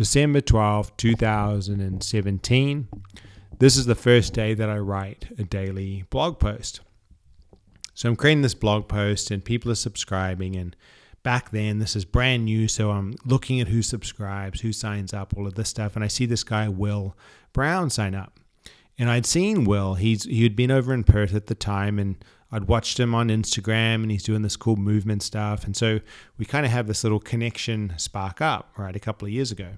December 12th, 2017. This is the first day that I write a daily blog post. So I'm creating this blog post and people are subscribing. And back then, this is brand new. So I'm looking at who subscribes, who signs up, all of this stuff. And I see this guy, Will Brown, sign up. And I'd seen Will. He's he had been over in Perth at the time, and I'd watched him on Instagram, and he's doing this cool movement stuff. And so we kind of have this little connection spark up, right, a couple of years ago.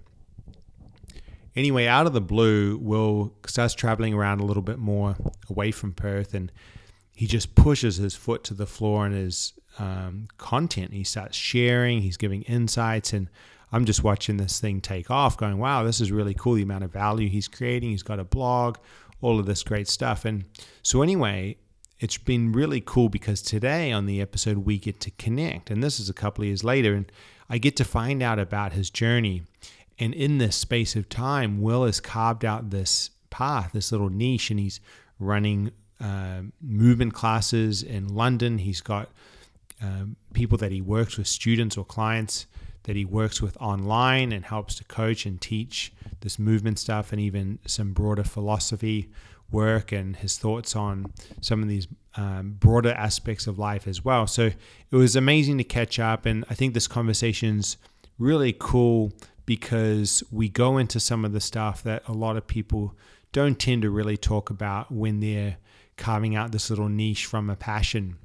Anyway, out of the blue, Will starts traveling around a little bit more away from Perth, and he just pushes his foot to the floor in his um, content. He starts sharing, he's giving insights, and I'm just watching this thing take off, going, wow, this is really cool. The amount of value he's creating. He's got a blog, all of this great stuff. And so, anyway, it's been really cool because today on the episode, we get to connect. And this is a couple of years later, and I get to find out about his journey and in this space of time, Will has carved out this path, this little niche, and he's running uh, movement classes in London. He's got um, people that he works with, students or clients that he works with online and helps to coach and teach this movement stuff and even some broader philosophy work and his thoughts on some of these um, broader aspects of life as well. So it was amazing to catch up. And I think this conversation's really cool because we go into some of the stuff that a lot of people don't tend to really talk about when they're carving out this little niche from a passion.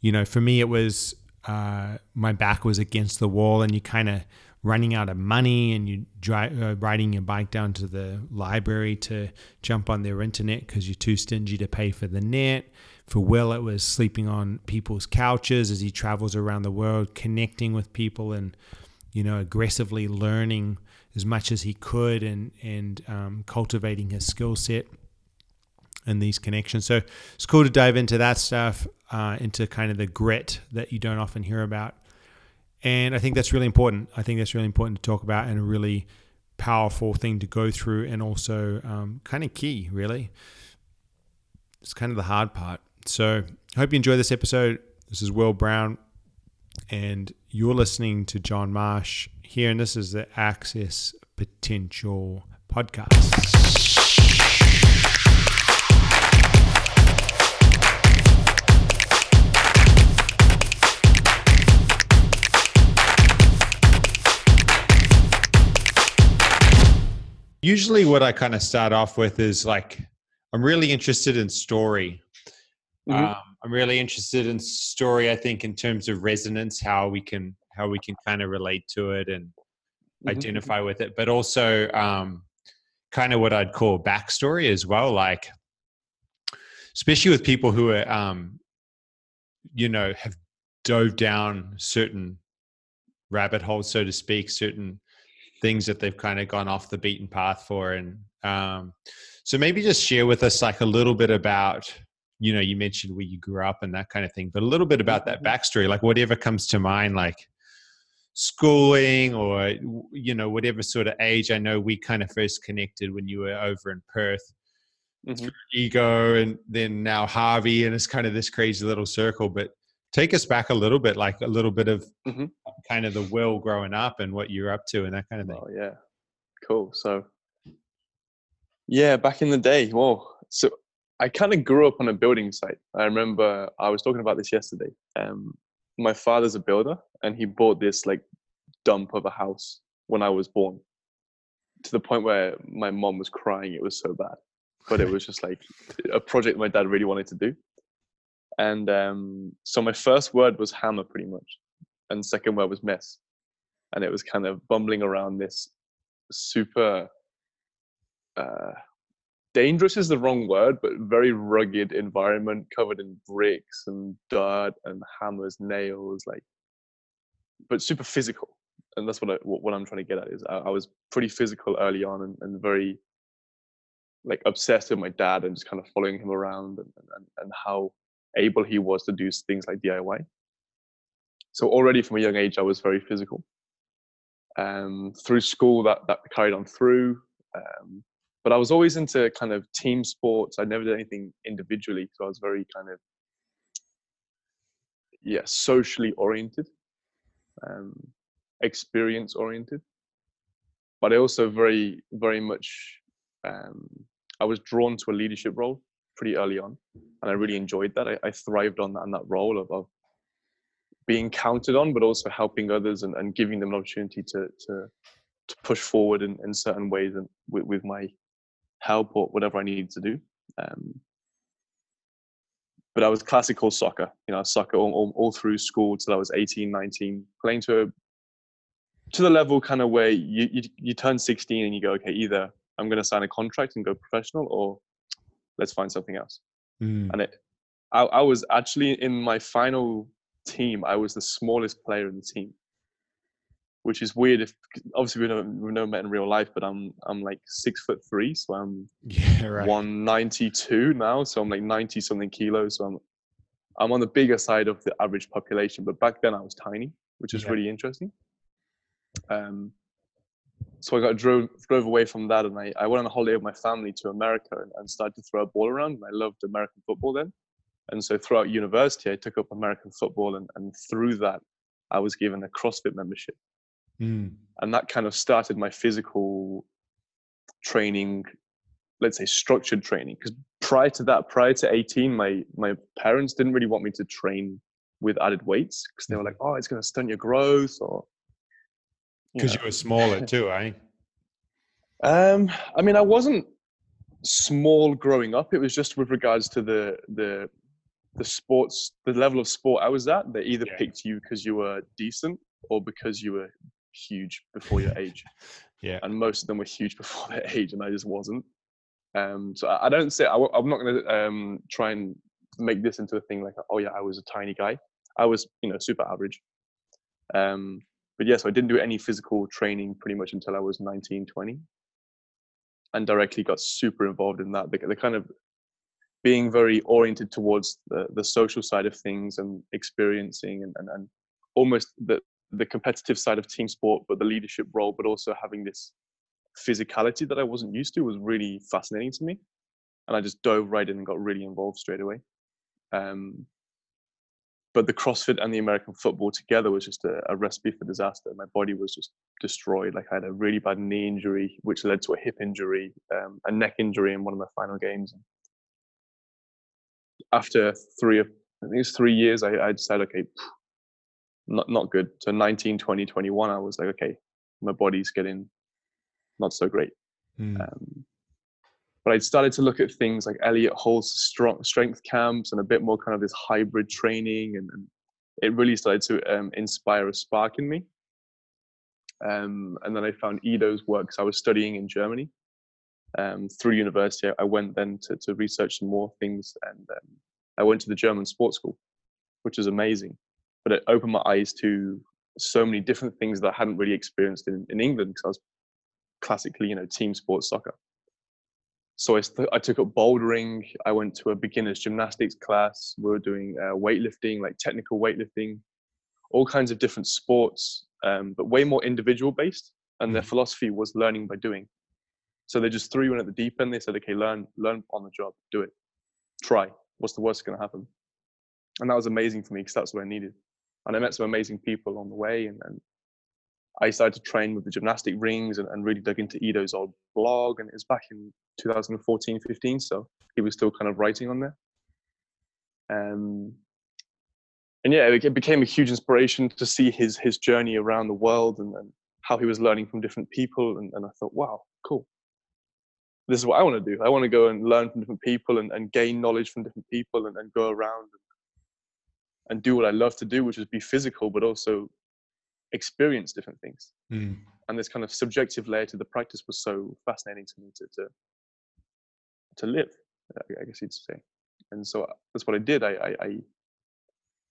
You know, for me, it was uh, my back was against the wall, and you kind of running out of money, and you drive uh, riding your bike down to the library to jump on their internet because you're too stingy to pay for the net. For Will, it was sleeping on people's couches as he travels around the world, connecting with people and you know, aggressively learning as much as he could and and um, cultivating his skill set and these connections. So it's cool to dive into that stuff, uh, into kind of the grit that you don't often hear about. And I think that's really important. I think that's really important to talk about and a really powerful thing to go through and also um, kind of key, really. It's kind of the hard part. So I hope you enjoy this episode. This is Will Brown and you're listening to John Marsh here, and this is the Access Potential Podcast. Usually, what I kind of start off with is like, I'm really interested in story. Mm-hmm. Um, I'm really interested in story. I think in terms of resonance, how we can how we can kind of relate to it and mm-hmm. identify with it, but also um, kind of what I'd call backstory as well. Like, especially with people who are, um, you know, have dove down certain rabbit holes, so to speak, certain things that they've kind of gone off the beaten path for, and um, so maybe just share with us like a little bit about you know you mentioned where you grew up and that kind of thing but a little bit about that mm-hmm. backstory like whatever comes to mind like schooling or you know whatever sort of age i know we kind of first connected when you were over in perth mm-hmm. ego and then now harvey and it's kind of this crazy little circle but take us back a little bit like a little bit of mm-hmm. kind of the will growing up and what you're up to and that kind of thing oh yeah cool so yeah back in the day well so I kind of grew up on a building site. I remember I was talking about this yesterday. Um, my father's a builder, and he bought this like dump of a house when I was born, to the point where my mom was crying. It was so bad, but it was just like a project my dad really wanted to do. And um, so my first word was hammer, pretty much, and second word was mess, and it was kind of bumbling around this super. Uh, dangerous is the wrong word, but very rugged environment covered in bricks and dirt and hammers, nails, like, but super physical. And that's what I, what I'm trying to get at is I, I was pretty physical early on and, and, very like obsessed with my dad and just kind of following him around and, and, and how able he was to do things like DIY. So already from a young age, I was very physical. Um, through school, that that carried on through. Um, but I was always into kind of team sports. I never did anything individually, so I was very kind of yeah socially oriented, um, experience oriented. but I also very very much um, I was drawn to a leadership role pretty early on, and I really enjoyed that. I, I thrived on that on that role of, of being counted on, but also helping others and, and giving them an opportunity to to, to push forward in, in certain ways and with, with my help or whatever I needed to do. Um, but I was classical soccer, you know, soccer all, all, all, through school till I was 18, 19, playing to a, to the level kind of where you, you, you turn 16 and you go, okay, either I'm going to sign a contract and go professional or let's find something else. Mm. And it, I, I was actually in my final team, I was the smallest player in the team which is weird. If obviously we don't we never met in real life, but I'm I'm like six foot three, so I'm yeah right. one ninety two now, so I'm like ninety something kilos. So I'm I'm on the bigger side of the average population, but back then I was tiny, which is yeah. really interesting. Um, so I got drove drove away from that, and I, I went on a holiday with my family to America and, and started to throw a ball around. And I loved American football then, and so throughout university I took up American football, and, and through that I was given a CrossFit membership. Mm. And that kind of started my physical training, let's say structured training. Because prior to that, prior to 18, my my parents didn't really want me to train with added weights because they were like, oh, it's going to stunt your growth or. Because you, you, were smaller too, eh? Um, I mean, I wasn't small growing up. It was just with regards to the the the sports, the level of sport I was at. They either yeah. picked you because you were decent or because you were huge before your age. yeah. And most of them were huge before their age, and I just wasn't. Um, so I, I don't say I, am not going to um, try and make this into a thing like, oh yeah, I was a tiny guy. I was, you know, super average. Um, but yes, yeah, so I didn't do any physical training pretty much until I was 19, 20, and directly got super involved in that. The, the kind of being very oriented towards the, the social side of things and experiencing and, and, and almost the, the competitive side of team sport, but the leadership role, but also having this physicality that I wasn't used to was really fascinating to me. And I just dove right in and got really involved straight away. Um, but the CrossFit and the American football together was just a, a, recipe for disaster. My body was just destroyed. Like I had a really bad knee injury, which led to a hip injury, um, a neck injury in one of my final games. After three, I think it was three years, I, I decided, okay, not not good. So 19, 20, 21, I was like, okay, my body's getting not so great. Mm. Um, but I started to look at things like Elliott Hulse's strong strength camps and a bit more kind of this hybrid training, and, and it really started to um, inspire a spark in me. Um, and then I found Ido's work. So I was studying in Germany um, through university. I went then to, to research some more things, and um, I went to the German sports school, which is amazing but it opened my eyes to so many different things that I hadn't really experienced in, in England because I was classically, you know, team sports soccer. So I, st- I took up bouldering. I went to a beginner's gymnastics class. We were doing uh, weightlifting, like technical weightlifting, all kinds of different sports, um, but way more individual based. And their mm. philosophy was learning by doing. So they just threw you in at the deep end. They said, okay, learn, learn on the job, do it, try. What's the worst going to happen? And that was amazing for me because that's what I needed and I met some amazing people on the way. And, and I started to train with the gymnastic rings and, and, really dug into Ido's old blog. And it was back in 2014, 15. So he was still kind of writing on there. Um, and yeah, it became a huge inspiration to see his his journey around the world and, and how he was learning from different people. And, and I thought, wow, cool. This is what I want to do. I want to go and learn from different people and, and gain knowledge from different people and, and go around and and do what I love to do, which is be physical, but also experience different things. Mm. And this kind of subjective layer to the practice was so fascinating to me to to, to live, I guess you'd say. And so uh, that's what I did. I, I,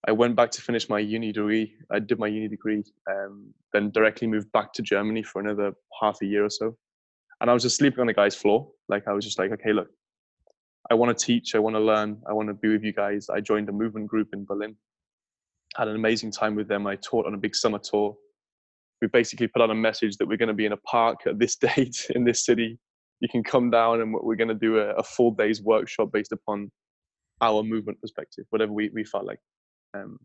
I went back to finish my uni degree. I did my uni degree, um, then directly moved back to Germany for another half a year or so. And I was just sleeping on the guy's floor. Like I was just like, okay, look, I want to teach, I want to learn, I want to be with you guys. I joined a movement group in Berlin had an amazing time with them. I taught on a big summer tour. We basically put out a message that we're going to be in a park at this date in this city. You can come down and we're going to do a, a full day's workshop based upon our movement perspective, whatever we, we felt like. Um,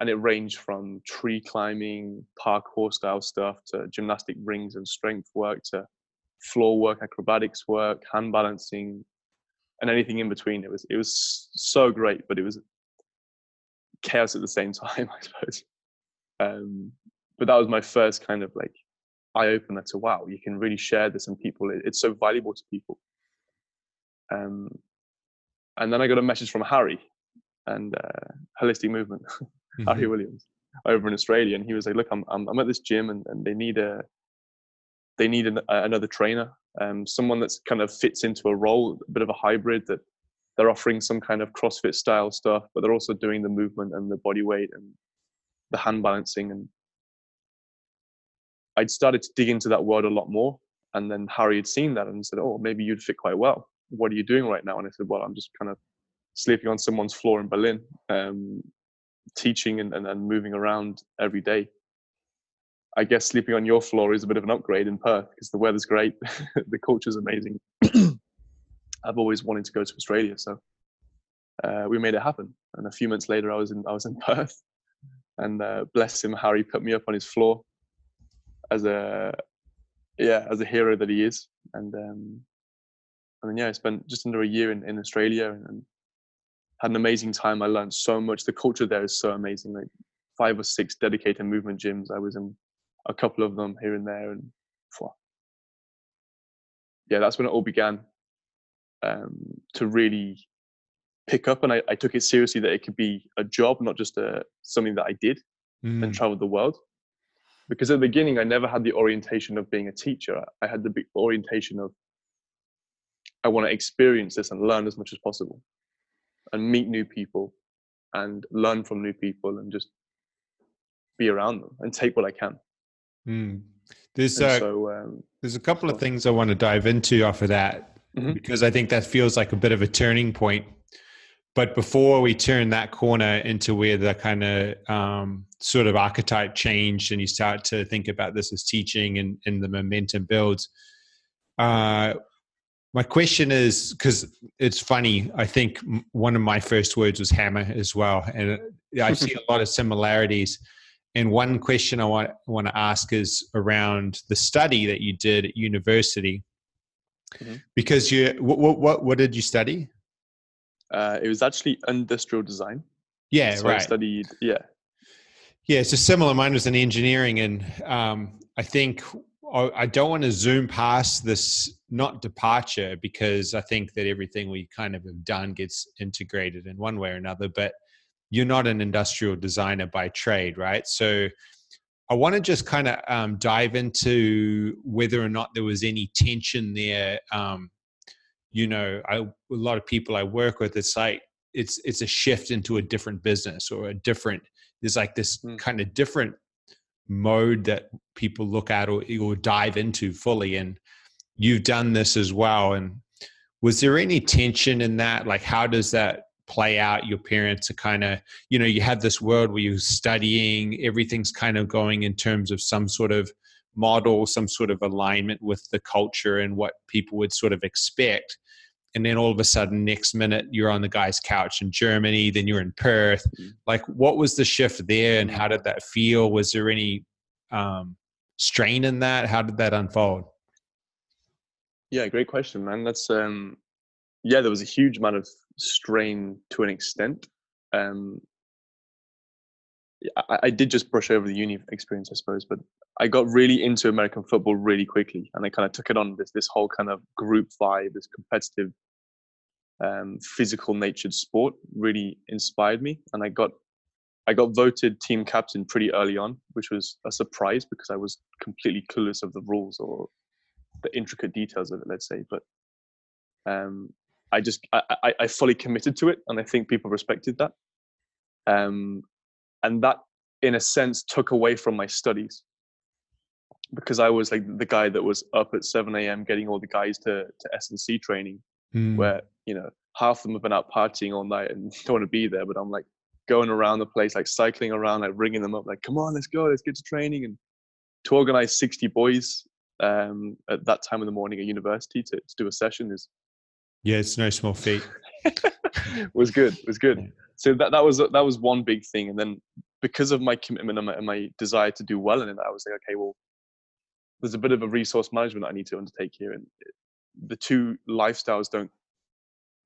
and it ranged from tree climbing, parkour style stuff to gymnastic rings and strength work to floor work, acrobatics work, hand balancing, and anything in between. It was it was so great, but it was chaos at the same time, I suppose. Um, but that was my first kind of like eye opener to wow, you can really share this and people. It, it's so valuable to people. Um, and then I got a message from Harry and uh, Holistic Movement, mm-hmm. Harry Williams, over in Australia, and he was like, "Look, I'm I'm, I'm at this gym, and, and they need a they need an, another trainer, um, someone that's kind of fits into a role, a bit of a hybrid that they're offering some kind of CrossFit style stuff, but they're also doing the movement and the body weight and the hand balancing. And I'd started to dig into that world a lot more. And then Harry had seen that and said, "Oh, maybe you'd fit quite well. What are you doing right now?" And I said, "Well, I'm just kind of sleeping on someone's floor in Berlin, um, teaching and, and, and moving around every day." I guess sleeping on your floor is a bit of an upgrade in Perth because the weather's great, the culture's amazing. I've always wanted to go to Australia, so uh, we made it happen. And a few months later, I was in I was in Perth, and uh, bless him, Harry put me up on his floor as a yeah as a hero that he is. And um, and then yeah, I spent just under a year in, in Australia and, and had an amazing time. I learned so much. The culture there is so amazing. Like five or six dedicated movement gyms. I was in a couple of them here and there, and yeah, that's when it all began um, to really pick up. And I, I, took it seriously that it could be a job, not just a something that I did mm. and traveled the world. Because at the beginning, I never had the orientation of being a teacher. I had the orientation of I want to experience this and learn as much as possible, and meet new people, and learn from new people, and just be around them and take what I can. Mm. There's uh, so, um, there's a couple of things I want to dive into off of that mm-hmm. because I think that feels like a bit of a turning point. But before we turn that corner into where the kind of um, sort of archetype changed and you start to think about this as teaching and, and the momentum builds, uh, my question is because it's funny. I think one of my first words was hammer as well, and I see a lot of similarities. And one question I want, want to ask is around the study that you did at university. Mm-hmm. Because you, what, what, what did you study? Uh, it was actually industrial design. Yeah, so right. I studied, yeah. Yeah, it's a similar. Mine was in engineering, and um, I think I don't want to zoom past this not departure because I think that everything we kind of have done gets integrated in one way or another. But you're not an industrial designer by trade, right? So I want to just kind of um, dive into whether or not there was any tension there. Um, you know, I, a lot of people I work with, it's like it's it's a shift into a different business or a different. There's like this mm. kind of different mode that people look at or, or dive into fully, and you've done this as well. And was there any tension in that? Like, how does that play out your parents are kind of you know you have this world where you're studying everything's kind of going in terms of some sort of model some sort of alignment with the culture and what people would sort of expect. And then all of a sudden next minute you're on the guy's couch in germany then you're in perth. Mm-hmm. like what was the shift there and how did that feel? Was there any um, strain in that? How did that unfold? Yeah great question man. That's um yeah there was a huge amount of strain to an extent. Um, I, I, did just brush over the uni experience, I suppose, but I got really into American football really quickly, and I kind of took it on this this whole kind of group vibe, this competitive, um, physical natured sport really inspired me, and I got I got voted team captain pretty early on, which was a surprise because I was completely clueless of the rules or the intricate details of it, let's say. But um, I just I, I, I fully committed to it, and I think people respected that. Um, and that, in a sense, took away from my studies because I was like the guy that was up at 7 a.m. getting all the guys to to S and C training, mm. where you know half of them have been out partying all night and don't want to be there, but I'm like going around the place, like cycling around, like ringing them up, like come on, let's go, let's get to training, and to organize 60 boys um, at that time in the morning at university to, to do a session is yeah, it's no small feat. was good. It was good. So that that was that was one big thing, and then because of my commitment and my, and my desire to do well in it, I was like, okay, well, there's a bit of a resource management I need to undertake here, and the two lifestyles don't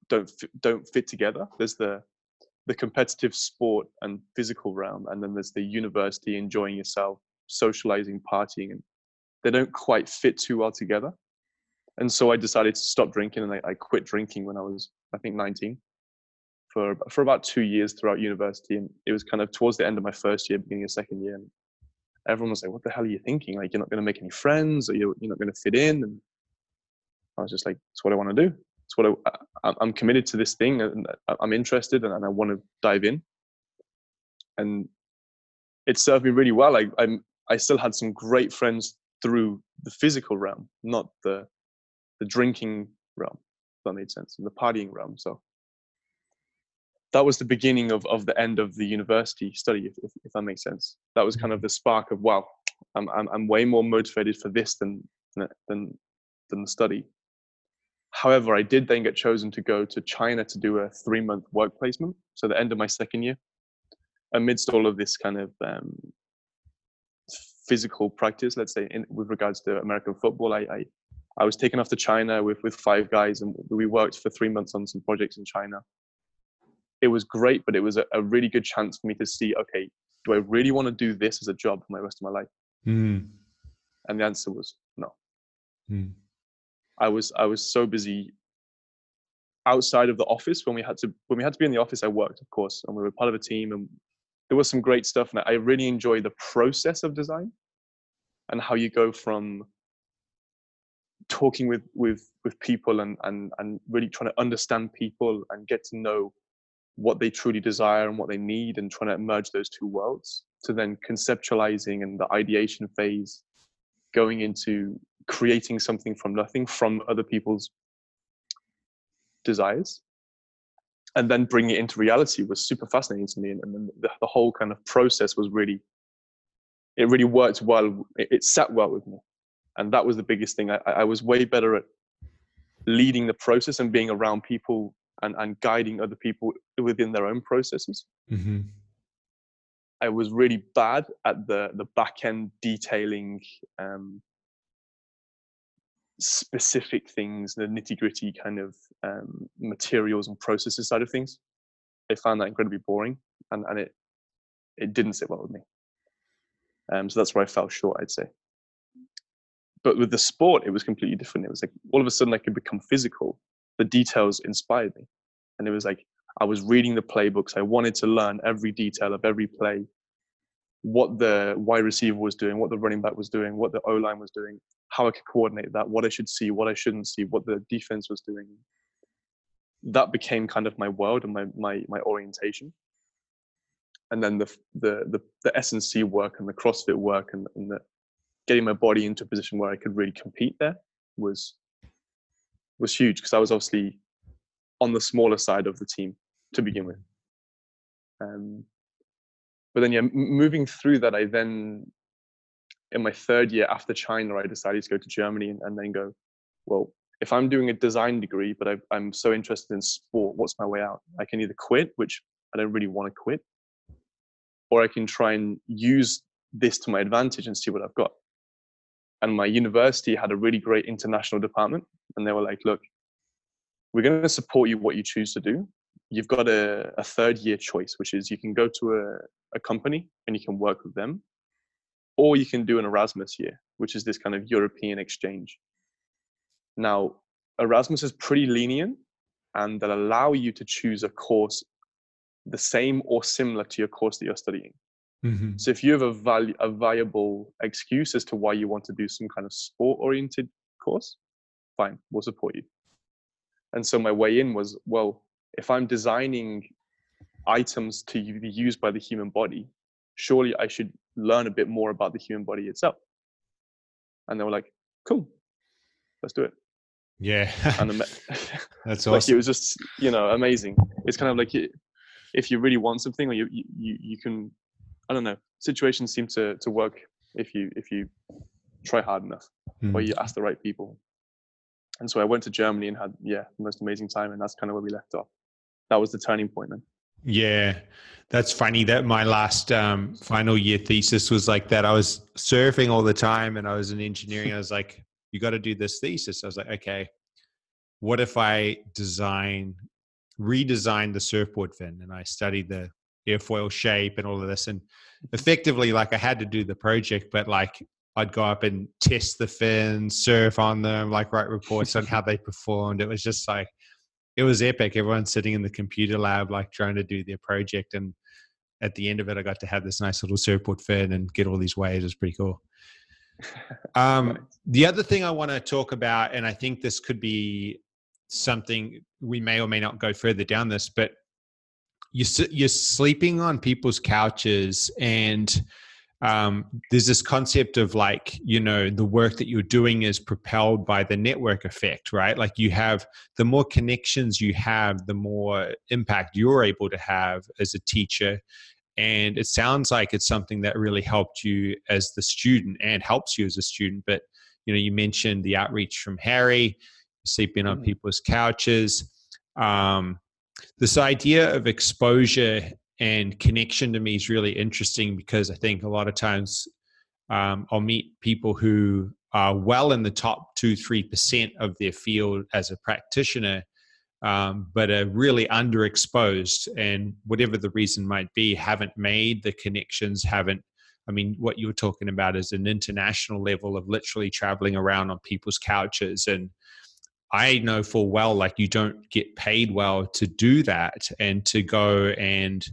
don't don't fit together. There's the the competitive sport and physical realm, and then there's the university enjoying yourself, socializing, partying, and they don't quite fit too well together. And so I decided to stop drinking, and I, I quit drinking when I was, I think, 19 for for about two years throughout university, and it was kind of towards the end of my first year, beginning of second year. And everyone was like, "What the hell are you thinking? Like, you're not going to make any friends, or you're you're not going to fit in." And I was just like, "It's what I want to do. It's what I, I'm committed to this thing, and I'm interested, and, and I want to dive in." And it served me really well. I I'm I still had some great friends through the physical realm, not the the drinking realm. If that made sense, and the partying realm. So that was the beginning of, of the end of the university study, if, if, if, that makes sense. That was kind of mm-hmm. the spark of wow, I'm I'm, I'm way more motivated for this than than than the study. However, I did then get chosen to go to China to do a three month work placement. So the end of my second year, amidst all of this kind of um, physical practice, let's say, in, with regards to American football, I, I I was taken off to China with with five guys, and we worked for three months on some projects in China it was great, but it was a, a, really good chance for me to see, okay, do I really want to do this as a job for my rest of my life? Mm. And the answer was no. Mm. I was I was so busy outside of the office when we had to when we had to be in the office. I worked, of course, and we were part of a team, and there was some great stuff. And I really enjoy the process of design and how you go from talking with with with people and and and really trying to understand people and get to know what they truly desire and what they need and trying to merge those two worlds to then conceptualizing and the ideation phase going into creating something from nothing from other people's desires and then bringing it into reality was super fascinating to me. And, and the, the, whole kind of process was really it really worked well. It, it, sat well with me and that was the biggest thing I, I was way better at leading the process and being around people and, and guiding other people within their own processes. Mm-hmm. I was really bad at the the back end detailing um, specific things, the nitty gritty kind of um, materials and processes side of things. I found that incredibly boring, and and it it didn't sit well with me. Um, so that's where I fell short, I'd say. But with the sport, it was completely different. It was like all of a sudden I could become physical. The details inspired me and it was like I was reading the playbooks. I wanted to learn every detail of every play, what the wide receiver was doing, what the running back was doing, what the O line was doing, how I could coordinate that, what I should see, what I shouldn't see, what the defense was doing. That became kind of my world and my my my orientation. And then the the the, the S and C work and the CrossFit work and, and the getting my body into a position where I could really compete there was was huge because I was obviously on the smaller side of the team to begin with. Um, but then, yeah, moving through that, I then, in my third year after China, I decided to go to Germany and, and then go, well, if I'm doing a design degree, but I, am so interested in sport, what's my way out? I can either quit, which I don't really want to quit, or I can try and use this to my advantage and see what I've got. And my university had a really great international department, and they were like, look, we're going to support you what you choose to do. You've got a, a third year choice which is you can go to a, a company and you can work with them or you can do an erasmus year which is this kind of european exchange. Now erasmus is pretty lenient and they'll allow you to choose a course the same or similar to your course that you're studying mm-hmm. so if you have a, val- a viable excuse as to why you want to do some kind of sport oriented course fine we'll support you and so my way in was, well, if I'm designing items to be used by the human body, surely I should learn a bit more about the human body itself. And they were like, cool, let's do it. Yeah. and that's like, awesome. It was just, you know, amazing. It's kind of like if you really want something or you, you, you can, I don't know, situations seem to, to work if you, if you try hard enough mm. or hmm. you ask the right people and so I went to Germany and had yeah the most amazing time, and that's kind of where we left off. That was the turning point then. Yeah. That's funny that my last um, final year thesis was like that. I was surfing all the time and I was in engineering. I was like, you got to do this thesis. I was like, okay, what if I design, redesign the surfboard fin? And I studied the airfoil shape and all of this. And effectively, like I had to do the project, but like I'd go up and test the fins, surf on them, like write reports on how they performed. It was just like, it was epic. Everyone's sitting in the computer lab, like trying to do their project. And at the end of it, I got to have this nice little surfboard fin and get all these waves. It was pretty cool. Um, the other thing I want to talk about, and I think this could be something we may or may not go further down this, but you're, you're sleeping on people's couches and um, there's this concept of like you know the work that you're doing is propelled by the network effect right? Like you have the more connections you have the more impact you're able to have as a teacher. And it sounds like it's something that really helped you as the student and helps you as a student but you know you mentioned the outreach from harry sleeping on mm. people's couches. Um, this idea of exposure and connection to me is really interesting because I think a lot of times um, I'll meet people who are well in the top two, three percent of their field as a practitioner, um, but are really underexposed, and whatever the reason might be, haven't made the connections, haven't. I mean, what you were talking about is an international level of literally traveling around on people's couches and. I know full well, like you don't get paid well to do that and to go and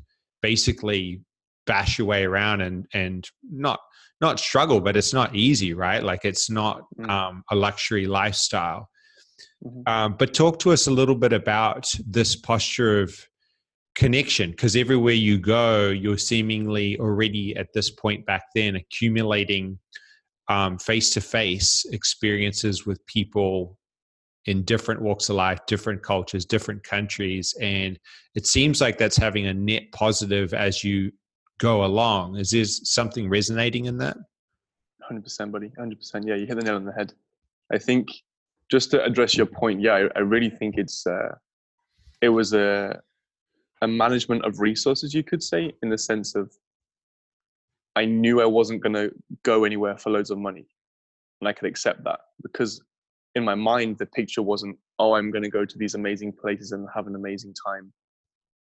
basically bash your way around and and not not struggle but it's not easy right like it's not mm. um, a luxury lifestyle mm-hmm. um, but talk to us a little bit about this posture of connection because everywhere you go you're seemingly already at this point back then accumulating face to face experiences with people in different walks of life, different cultures, different countries. And it seems like that's having a net positive as you go along. Is there something resonating in that? 100%, buddy. 100%. Yeah, you hit the nail on the head. I think just to address your point, yeah, I, I really think it's, uh, it was a, a management of resources, you could say, in the sense of I knew I wasn't going to go anywhere for loads of money. And I could accept that because in my mind the picture wasn't oh i'm going to go to these amazing places and have an amazing time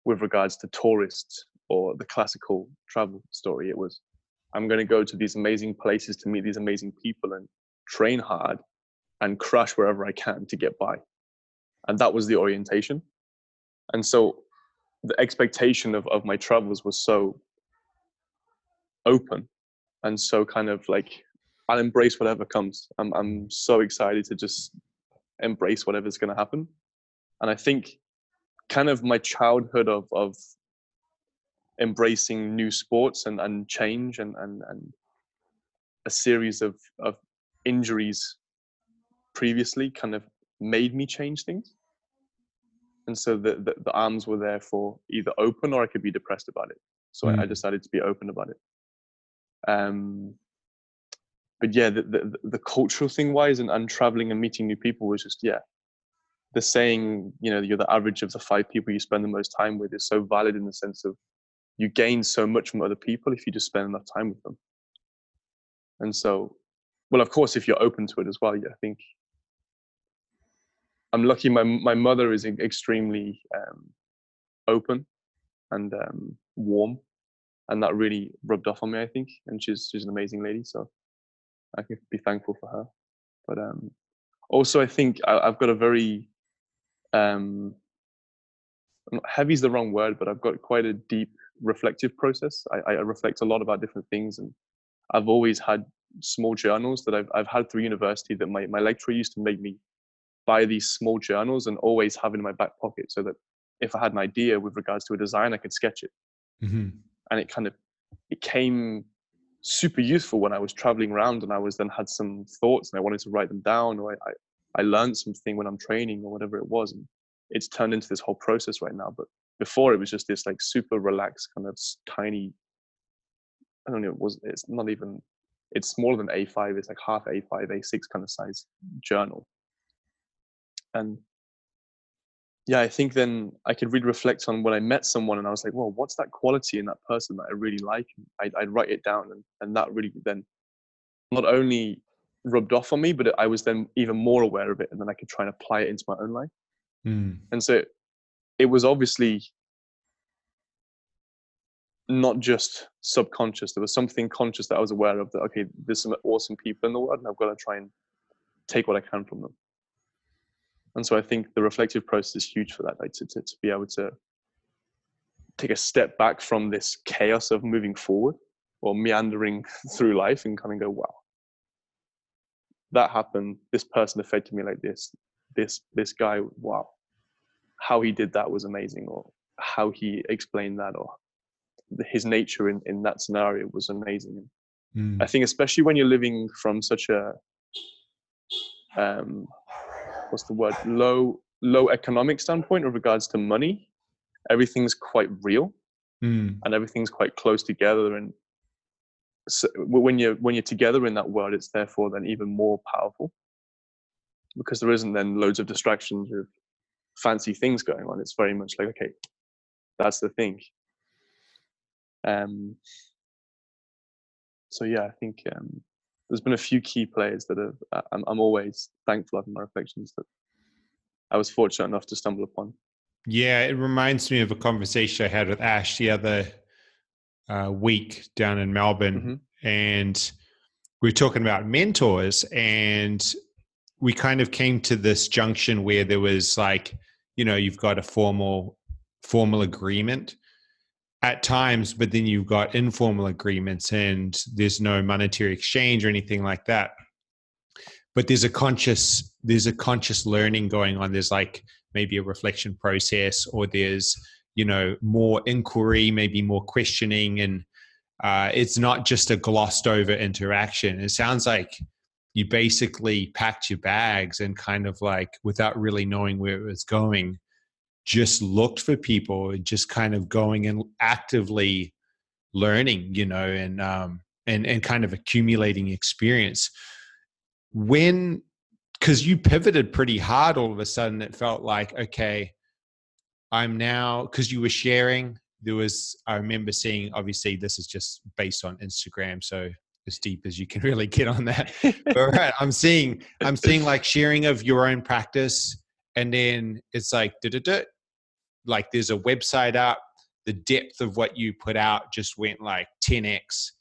with regards to tourists or the classical travel story it was i'm going to go to these amazing places to meet these amazing people and train hard and crush wherever i can to get by. And that was the orientation. And so the expectation of, of my travels was so open and so kind of like I'll embrace whatever comes. I'm I'm so excited to just embrace whatever's going to happen. And I think kind of my childhood of of embracing new sports and, and change and, and, and a series of, of injuries previously kind of made me change things. And so the, the, the arms were there for either open or I could be depressed about it. So mm. I, I, decided to be open about it. Um, but yeah, the, the, the cultural thing wise and, and traveling and meeting new people was just, yeah, the saying, you know, you're the average of the five people you spend the most time with is so valid in the sense of you gain so much from other people if you just spend enough time with them. And so, well, of course, if you're open to it as well, yeah, I think I'm lucky. My my mother is extremely um, open and um, warm, and that really rubbed off on me. I think, and she's she's an amazing lady. So I can be thankful for her. But um, also, I think I, have got a very um, heavy is the wrong word, but I've got quite a deep reflective process. I, I reflect a lot about different things, and I've always had small journals that I've I've had through university that my my lecturer used to make me buy these small journals and always have in my back pocket so that if I had an idea with regards to a design, I could sketch it. Mm-hmm. And it kind of it came super useful when I was traveling around and I was then had some thoughts and I wanted to write them down or I, I, I learned something when I'm training or whatever it was. And it's turned into this whole process right now. But before it was just this like super relaxed kind of tiny, I don't know, it was, it's not even, it's smaller than A5. It's like half A5, A6 kind of size journal. And yeah, I think then I could really reflect on when I met someone and I was like, well, what's that quality in that person that I really like? I'd, I'd write it down and, and that really then not only rubbed off on me, but I was then even more aware of it and then I could try and apply it into my own life. Mm. And so it was obviously not just subconscious. There was something conscious that I was aware of that, okay, there's some awesome people in the world and I've got to try and take what I can from them and so i think the reflective process is huge for that like to, to, to be able to take a step back from this chaos of moving forward or meandering through life and kind of go wow that happened. This person affected me like this. This this guy wow. How he did that was amazing or how he explained that or his nature in, in that scenario was amazing. Mm. i think especially when you're living from such a um, what's the word low low economic standpoint with regards to money everything's quite real Mm. and everything's quite close together and so when you're when you're together in that world it's therefore then even more powerful because there isn't then loads of distractions with fancy things going on it's very much like okay that's the thing um so yeah i think um there's been a few key players that have uh, I'm, I'm always thankful of in my reflections that i was fortunate enough to stumble upon Yeah, it reminds me of a conversation I had with Ash the other uh, week down in Melbourne, Mhm. and we were talking about mentors, and we kind of came to this junction where there was like, you know, you've got a formal formal agreement at times, but then you've got informal agreements, and there's no monetary exchange or anything like that. But there's a conscious there's a conscious learning going on. There's like maybe a reflection process or there's you know more inquiry maybe more questioning and uh, it's not just a glossed over interaction it sounds like you basically packed your bags and kind of like without really knowing where it was going just looked for people just kind of going and actively learning you know and um and and kind of accumulating experience. When because you pivoted pretty hard all of a sudden it felt like okay i'm now because you were sharing there was i remember seeing obviously this is just based on instagram so as deep as you can really get on that. But right i'm seeing i'm seeing like sharing of your own practice and then it's like da-da-da, like there's a website up the depth of what you put out just went like 10x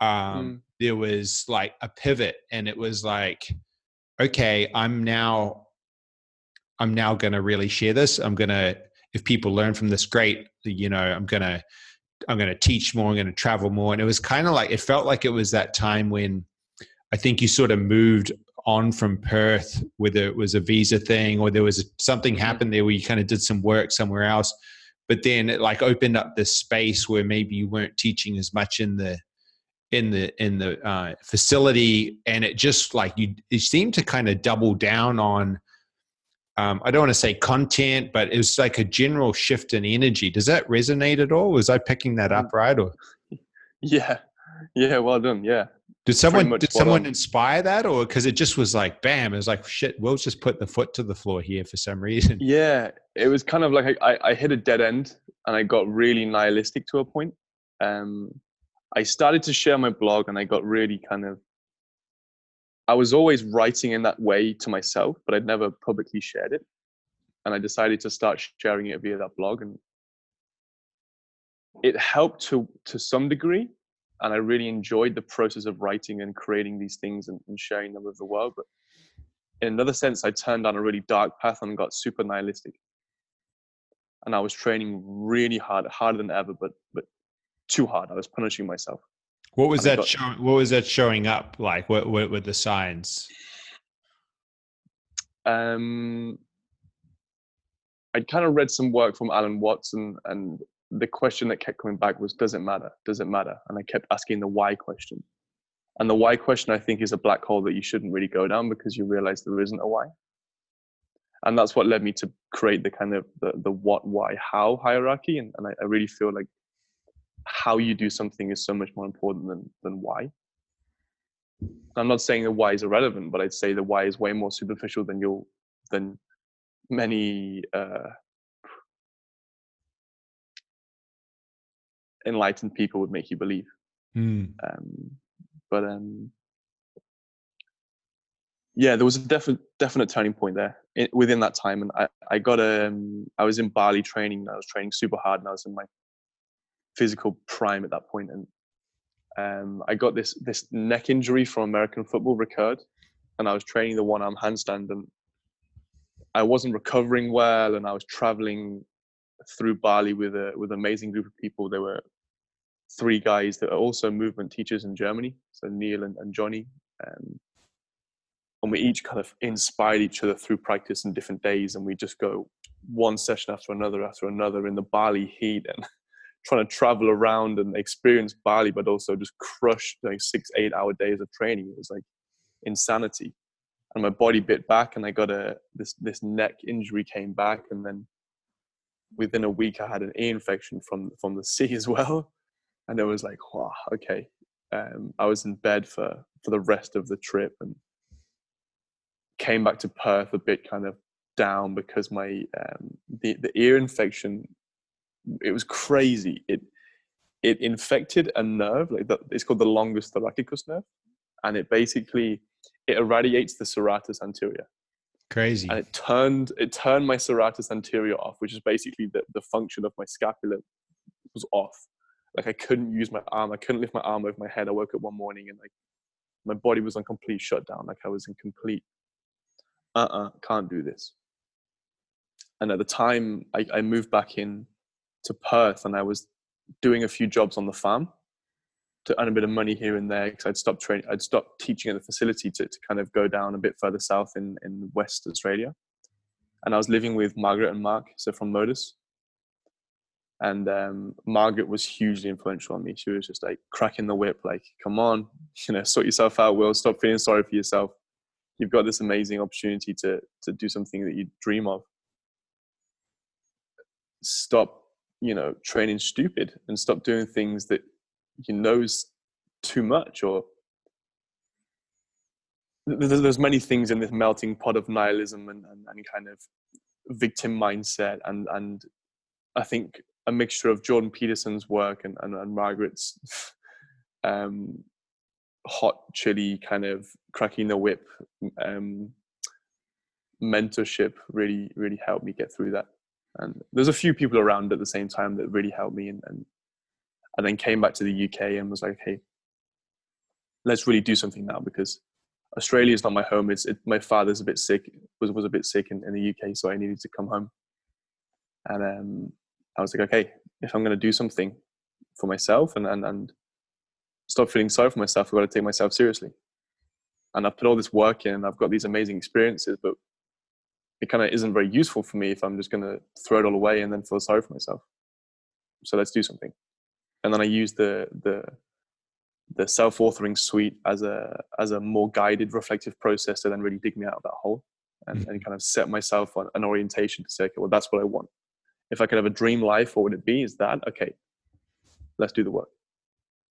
um, there was like a pivot and it was like okay i'm now i'm now going to really share this. I'm going to if people learn from this great you know i'm going to i'm going to teach more i'm going to travel more. And it was kind of like it felt like it was that time when i think you sort of moved on from perth whether it was a visa thing or there was something happened there where you kind of did some work somewhere else. But then it like opened up this space where maybe you weren't teaching as much in the in the in the uh, facility. And it just like you it seemed to kind of double down on um, i don't want to say content but it was like a general shift in energy. Does that resonate at all? Was i picking that up right or? Yeah. Yeah well done. Yeah did someone did someone on. inspire that or because it just was like bam it was like shit we'll just put the foot to the floor here for some reason. Yeah it was kind of like I, I- I hit a dead end and i got really nihilistic to a point. Um i started to share my blog and i got really kind of i was always writing in that way to myself but i'd never publicly shared it. And i decided to start sharing it via that blog and it helped to to some degree and i really enjoyed the process of writing and creating these things and, and sharing them with the world but in another sense i turned down a really dark path and got super nihilistic. And i was training really hard harder than ever but but too hard. I was punishing myself. What was I that got- showing what was that showing up like? What what were the signs? Um i'd kind of read some work from alan watts and the question that kept coming back was does it matter? Does it matter? And i kept asking the why question. And the why question i think is a black hole that you shouldn't really go down because you realize there isn't a why. And that's what led me to create the kind of the, the what why how hierarchy. And, and I, I really feel like how you do something is so much more important than than why. I'm not saying the why is irrelevant but i'd say the why is way more superficial than you'll than many uh enlightened people would make you believe. Mm. Um, but um, yeah, there was a definite definite turning point there in, within that time, and I I got um I was in Bali training. And I was training super hard, and I was in my physical prime at that point, and um, I got this this neck injury from American football recurred, and I was training the one arm handstand, and I wasn't recovering well, and I was traveling through Bali with a with an amazing group of people. There were three guys that are also movement teachers in Germany, so Neil and, and Johnny, um, and we each kind of inspired each other through practice in different days, and we just go one session after another after another in the Bali heat and trying to travel around and experience Bali, but also just crush like six, eight hour days of training. It was like insanity. And my body bit back and I got a this this neck injury came back and then within a week I had an ear infection from from the sea as well. And it was like, wow, okay. Um, I was in bed for for the rest of the trip and came back to Perth a bit kind of down because my um, the the ear infection it was crazy. It it infected a nerve, like the, it's called the longus thoracic nerve, and it basically it irradiates the serratus anterior. Crazy. And it turned it turned my serratus anterior off, which is basically the, the function of my scapula was off. Like I couldn't use my arm, I couldn't lift my arm over my head. I woke up one morning and like my body was on complete shutdown. Like I was in complete uh-uh, can't do this. And at the time I, I moved back in to Perth and I was doing a few jobs on the farm to earn a bit of money here and there because I'd stopped training, I'd stopped teaching at the facility to, to kind of go down a bit further south in, in West Australia. And I was living with Margaret and Mark, so from Modus. And um, Margaret was hugely influential on me. She was just like cracking the whip, like, come on, you know, sort yourself out, Will. Stop feeling sorry for yourself. You've got this amazing opportunity to to do something that you dream of. Stop you know training stupid and stop doing things that you know's too much or there's many things in this melting pot of nihilism and, and, and kind of victim mindset and and i think a mixture of jordan peterson's work and, and, and margaret's um, hot chili kind of cracking the whip um, mentorship really really helped me get through that. And there's a few people around at the same time that really helped me and, and and then came back to the uk and was like hey let's really do something now because australia is not my home it's it, my father's a bit sick was was a bit sick in, in the uk so i needed to come home and um, i was like okay if i'm going to do something for myself and, and and stop feeling sorry for myself i've got to take myself seriously and i've put all this work in and i've got these amazing experiences but it kind of isn't very useful for me if I'm just going to throw it all away and then feel sorry for myself. So let's do something. And then I use the the the self-authoring suite as a as a more guided reflective process to then really dig me out of that hole and, mm-hmm. and kind of set myself on an orientation to say, okay, well that's what I want. If I could have a dream life, what would it be? Is that okay? Let's do the work.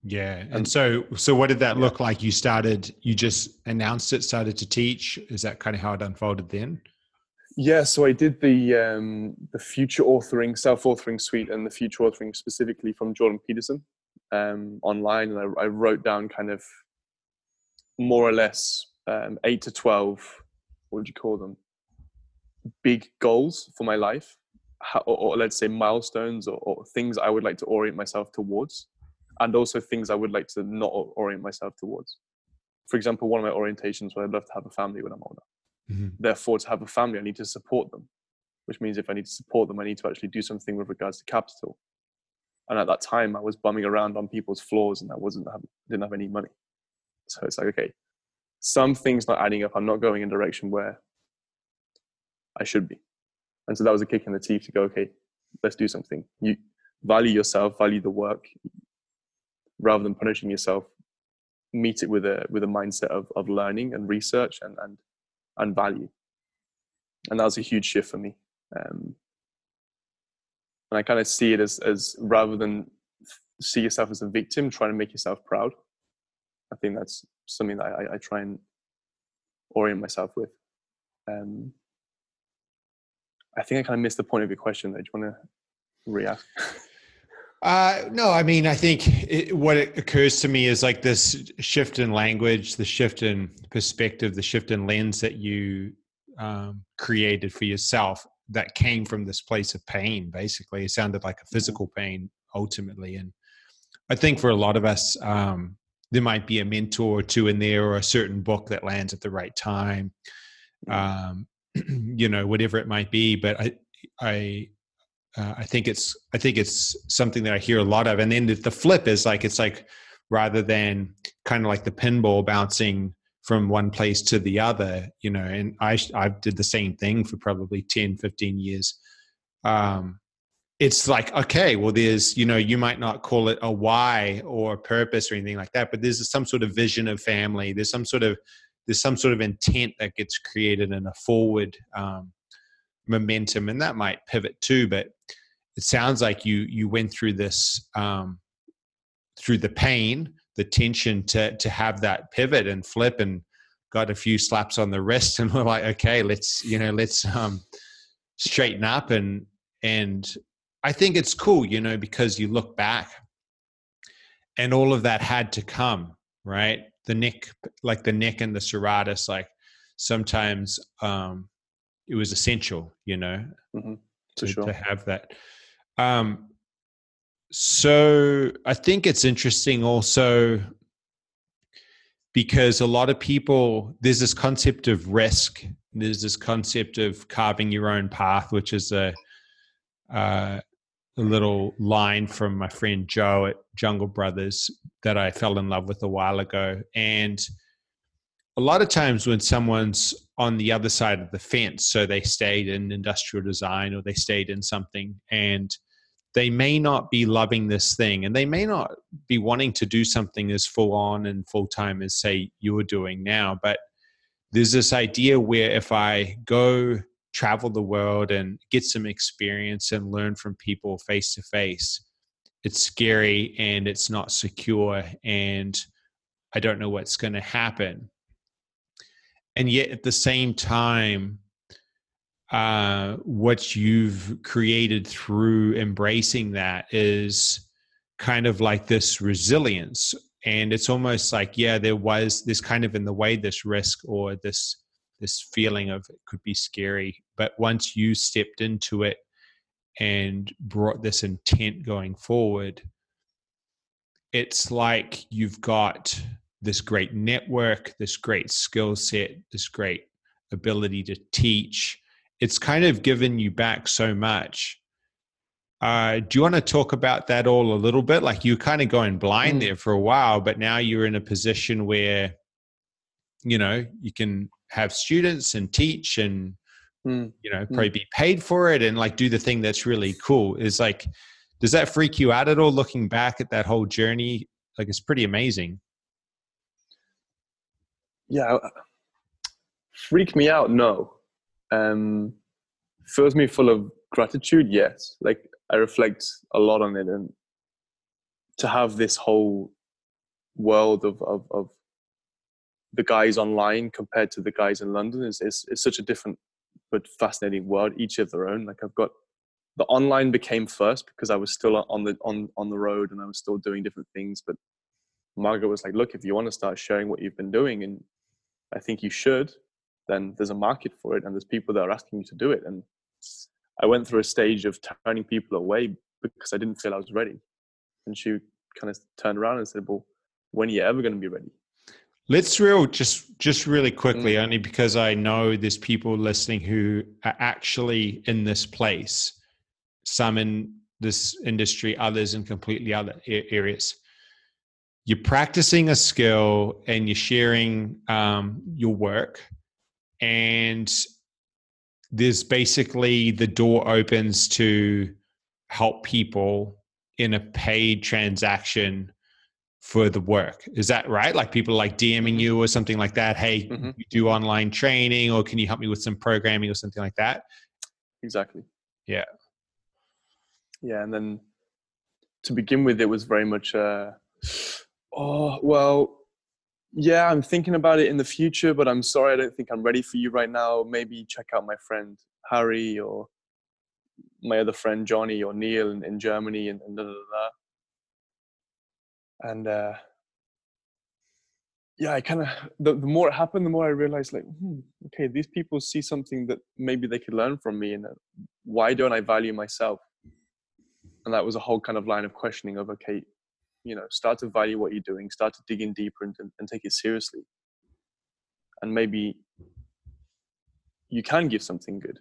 Yeah. And, and so so what did that yeah. look like? You started you just announced it, started to teach. Is that kind of how it unfolded then? Yeah, so I did the um, the future authoring, self authoring suite, and the future authoring specifically from Jordan Peterson um, online, and I, I, wrote down kind of more or less um, eight to twelve. What would you call them? Big goals for my life, How, or, or, let's say milestones, or, or things I would like to orient myself towards, and also things I would like to not orient myself towards. For example, one of my orientations was I'd love to have a family when I'm older Mm-hmm. Therefore, to have a family, I need to support them, which means if I need to support them, I need to actually do something with regards to capital. And at that time, I was bumming around on people's floors, and I wasn't didn't have any money. So it's like, okay, some things not adding up. I'm not going in direction where I should be. And so that was a kick in the teeth to go, okay, let's do something. You value yourself, value the work, rather than punishing yourself. Meet it with a with a mindset of of learning and research and and and value. And that was a huge shift for me. Um, and I kind of see it as, as rather than see yourself as a victim, trying to make yourself proud. I think that's something that I, I try and orient myself with. Um, I think I kind of missed the point of your question there. Do you want to re-ask? Uh, no, I mean, I think it, what it occurs to me is like this shift in language, the shift in perspective, the shift in lens that you um, created for yourself that came from this place of pain. Basically, it sounded like a mm-hmm. physical pain ultimately, and I think for a lot of us, um, there might be a mentor or two in there, or a certain book that lands at the right time. Mm-hmm. Um, you know, whatever it might be, but I, I uh, I think it's I think it's something that I hear a lot of. And then the, flip is like it's like rather than kind of like the pinball bouncing from one place to the other, you know, and I I did the same thing for probably 10, 15 years. Um, it's like okay, well, there's you know you might not call it a why or a purpose or anything like that, but there's some sort of vision of family. There's some sort of there's some sort of intent that gets created in a forward um, momentum and that might pivot too but it sounds like you you went through this um, through the pain the tension to to have that pivot and flip and got a few slaps on the wrist and we're like okay let's you know let's um, straighten up and and i think it's cool you know because you look back and all of that had to come right the neck like the neck and the serratus like sometimes um it was essential, you know, mm-hmm. to, sure. to, have that. Um, so I think it's interesting also because a lot of people there's this concept of risk. There's this concept of carving your own path, which is a uh, a little line from my friend Joe at Jungle Brothers that I fell in love with a while ago, and a lot of times when someone's on the other side of the fence, so they stayed in industrial design or they stayed in something, and they may not be loving this thing and they may not be wanting to do something as full on and full time as, say, you're doing now. But there's this idea where if I go travel the world and get some experience and learn from people face to face, it's scary and it's not secure and I don't know what's going to happen and yet at the same time uh, what you've created through embracing that is kind of like this resilience and it's almost like yeah there was this kind of in the way this risk or this this feeling of it could be scary but once you stepped into it and brought this intent going forward it's like you've got this great network, this great skill set, this great ability to teach. It's kind of given you back so much. Uh, do you want to talk about that all a little bit? Like you're kind of going blind mm. there for a while, but now you're in a position where, you know, you can have students and teach and, mm. you know, probably mm. be paid for it and like do the thing that's really cool. Is like, does that freak you out at all looking back at that whole journey? Like it's pretty amazing yeah, freak me out. No, um, fills me full of gratitude. Yes, like I reflect a lot on it, and to have this whole world of of, of the guys online compared to the guys in London is, is is such a different but fascinating world, each of their own. Like I've got the online became first because I was still on the on on the road and I was still doing different things. But Margaret was like, "Look, if you want to start sharing what you've been doing and I think you should, then there's a market for it and there's people that are asking you to do it. And I went through a stage of turning people away because I didn't feel I was ready. And she kind of turned around and said, Well, when are you ever going to be ready? Let's real just just really quickly, mm. only because I know there's people listening who are actually in this place, some in this industry, others in completely other areas you're practicing a skill and you're sharing um, your work and there's basically the door opens to help people in a paid transaction for the work. Is that right? Like people like dming mm-hmm. you or something like that hey mm-hmm. you do online training or can you help me with some programming or something like that? Exactly. Yeah. Yeah and then to begin with it was very much uh Oh, well, yeah, I'm thinking about it in the future, but I'm sorry, I don't think I'm ready for you right now. Maybe check out my friend Harry or my other friend Johnny or Neil in, in Germany and, and da, da, da. and uh, yeah, I kind of the, the more it happened, the more I realized like, hmm, okay, these people see something that maybe they could learn from me, and why don't I value myself? And that was a whole kind of line of questioning of okay, you know, start to value what you're doing, start to dig in deeper and, and take it seriously, and maybe you can give something good.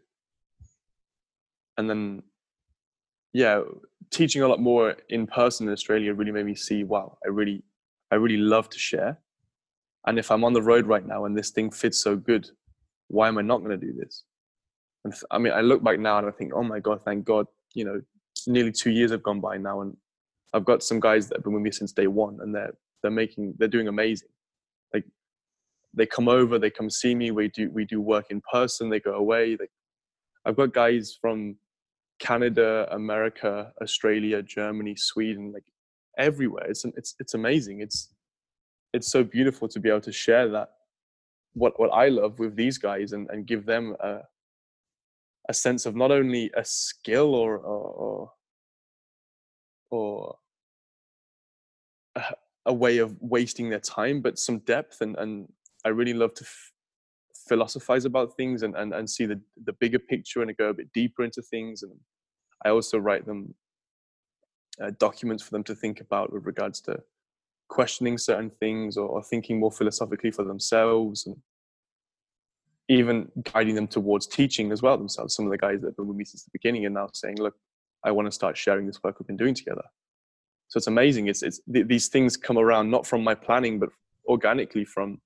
And then, yeah, teaching a lot more in person in Australia really made me see, wow, I really, I really love to share and if I'm on the road right now and this thing fits so good, why am I not going to do this? And I mean, I look back now and I think, oh my God, thank God, you know, nearly two years have gone by now. And I've got some guys that have been with me since day one and they're, they're making, they're doing amazing. Like they come over, they come see me. We do, we do work in person. They go away. They, I've got guys from Canada, America, Australia, Germany, Sweden, like everywhere. It's, it's, it's amazing. It's, it's so beautiful to be able to share that what what I love with these guys and, and give them a a sense of not only a skill or or or, a, a, way of wasting their time, but some depth and and I really love to f- philosophize about things and, and and see the the bigger picture and go a bit deeper into things and I also write them uh, documents for them to think about with regards to questioning certain things or, or thinking more philosophically for themselves and even guiding them towards teaching as well themselves. Some of the guys that have been with me since the beginning are now saying, look, I want to start sharing this work we've been doing together. So it's amazing. It's, it's th- these things come around not from my planning, but organically from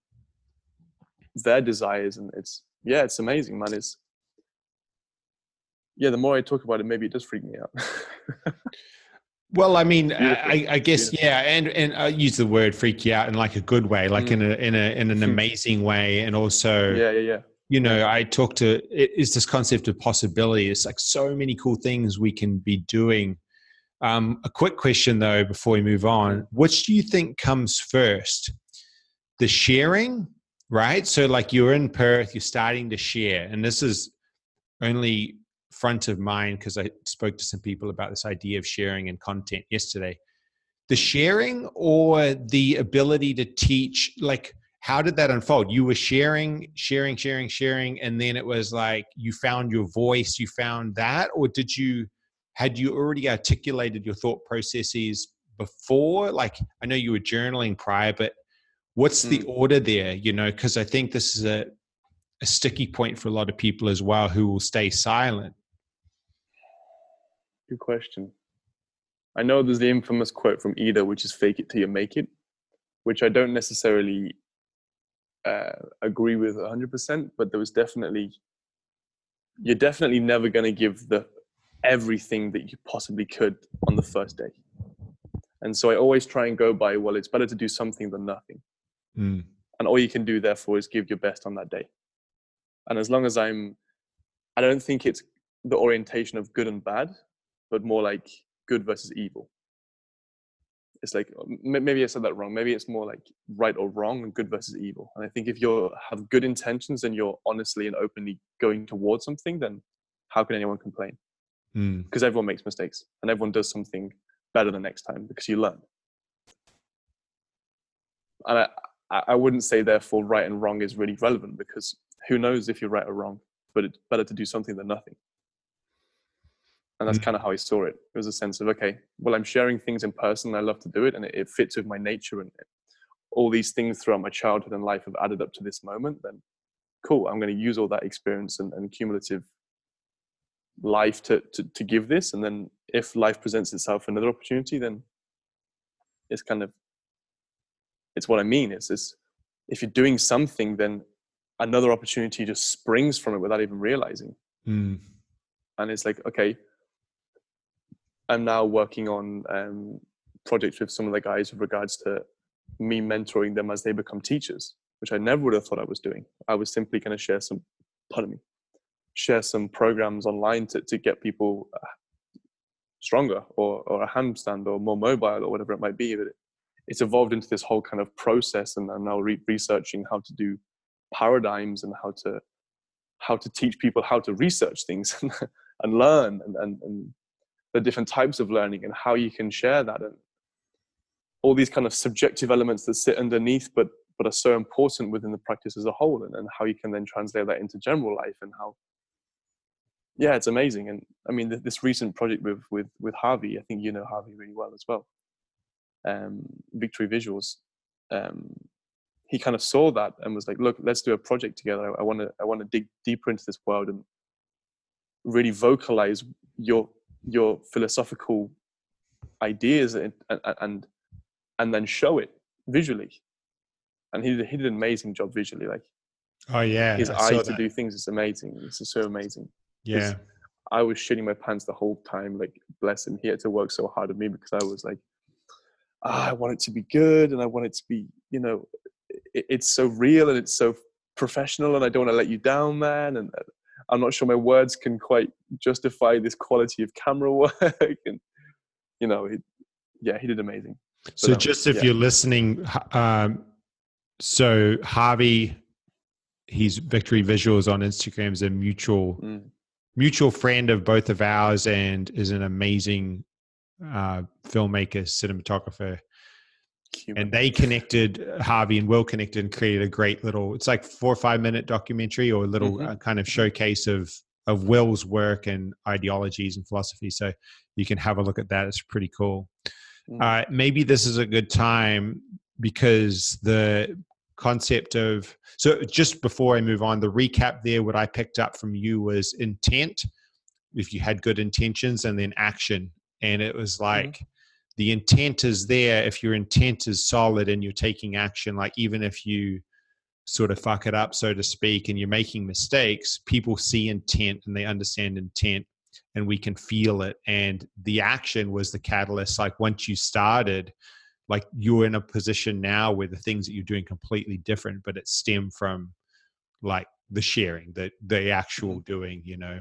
their desires. And it's, yeah, it's amazing, man. It's, yeah, the more I talk about it, maybe it does freak me out. Well, I mean, I, I, guess Beautiful. yeah, and and I use the word freak you out in like a good way, like mm. in a in a in an amazing way, and also yeah, yeah, yeah. You know, I talk to is this concept of possibility. It's like so many cool things we can be doing. Um, a quick question though, before we move on, which do you think comes first? The sharing, right? So, like you're in Perth, you're starting to share, and this is only front of mind because I spoke to some people about this idea of sharing and content yesterday. The sharing or the ability to teach, like, how did that unfold? You were sharing, sharing, sharing, sharing, and then it was like you found your voice, you found that, or did you, had you already articulated your thought processes before? Like, I know you were journaling prior, but what's the mm. order there? You know, because I think this is a, a sticky point for a lot of people as well who will stay silent Good question. I know there's the infamous quote from Ido, which is "fake it till you make it," which I don't necessarily uh, agree with 100%, but there was definitely you're definitely never going to give the everything that you possibly could on the first day. And so I always try and go by, well, it's better to do something than nothing. Mm. And all you can do, therefore, is give your best on that day. And as long as I'm, I don't think it's the orientation of good and bad but more like good versus evil. It's like maybe I said that wrong. Maybe it's more like right or wrong and good versus evil. And I think if you have good intentions and you're honestly and openly going towards something, then how can anyone complain? Because mm. everyone makes mistakes and everyone does something better the next time because you learn. And I, I wouldn't say therefore right and wrong is really relevant because who knows if you're right or wrong, but it's better to do something than nothing and that's mm-hmm. kind of how I saw it. It was a sense of okay, well, I'm sharing things in person. I love to do it, and it, it fits with my nature, and it, all these things throughout my childhood and life have added up to this moment. Then, cool. I'm going to use all that experience and, and cumulative life to, to to give this, and then if life presents itself another opportunity, then it's kind of it's what I mean. It's this if you're doing something, then another opportunity just springs from it without even realizing. Mm. And it's like, okay, I'm now working on um, projects with some of the guys with regards to me mentoring them as they become teachers, which I never would have thought I was doing. I was simply going to share some, pardon me, share some programs online to, to get people uh, stronger or, or a handstand or more mobile or whatever it might be. But it, it's evolved into this whole kind of process, and I'm now re- researching how to do paradigms and how to how to teach people how to research things and learn and, and, and the different types of learning and how you can share that and all these kind of subjective elements that sit underneath but but are so important within the practice as a whole and, and how you can then translate that into general life and how yeah it's amazing. And i mean this recent project with with with harvey i think you know harvey really well as well um victory visuals um he kind of saw that and was like look let's do a project together. I want to i want to dig deeper into this world and really vocalize your your philosophical ideas and and and then show it visually. And he did, he did an amazing job visually like oh yeah his eye to do things is amazing. This is so amazing. Yeah. I was shitting my pants the whole time like bless him. He had to work so hard on me because i was like oh, i want it to be good and i want it to be you know it, it's so real and it's so professional and i don't want to let you down man. And uh, i'm not sure my words can quite justify this quality of camera work and you know it, yeah he did amazing so, just if yeah. you're listening, um, so Harvey, he's Victory Visuals on Instagram is a mutual mm. mutual friend of both of ours and is an amazing uh, filmmaker, cinematographer. Human. And they connected, Harvey and Will connected and created a great little, it's like four or five minute documentary or a little mm-hmm. uh, kind of showcase of of Will's work and ideologies and philosophy. So you can have a look at that. It's pretty cool. Mm. Uh, maybe this is a good time because the concept of so just before I move on, the recap there, what I picked up from you was intent. If you had good intentions, and then action, and it was mm-hmm. like. Mm-hmm. The intent is there if your intent is solid and you're taking action. Like, even if you sort of fuck it up, so to speak, and you're making mistakes, people see intent and they understand intent and we can feel it and the action was the catalyst like once you started like you're in a position now where the things that you're doing completely different but it stem from like the sharing the the actual mm-hmm. doing you know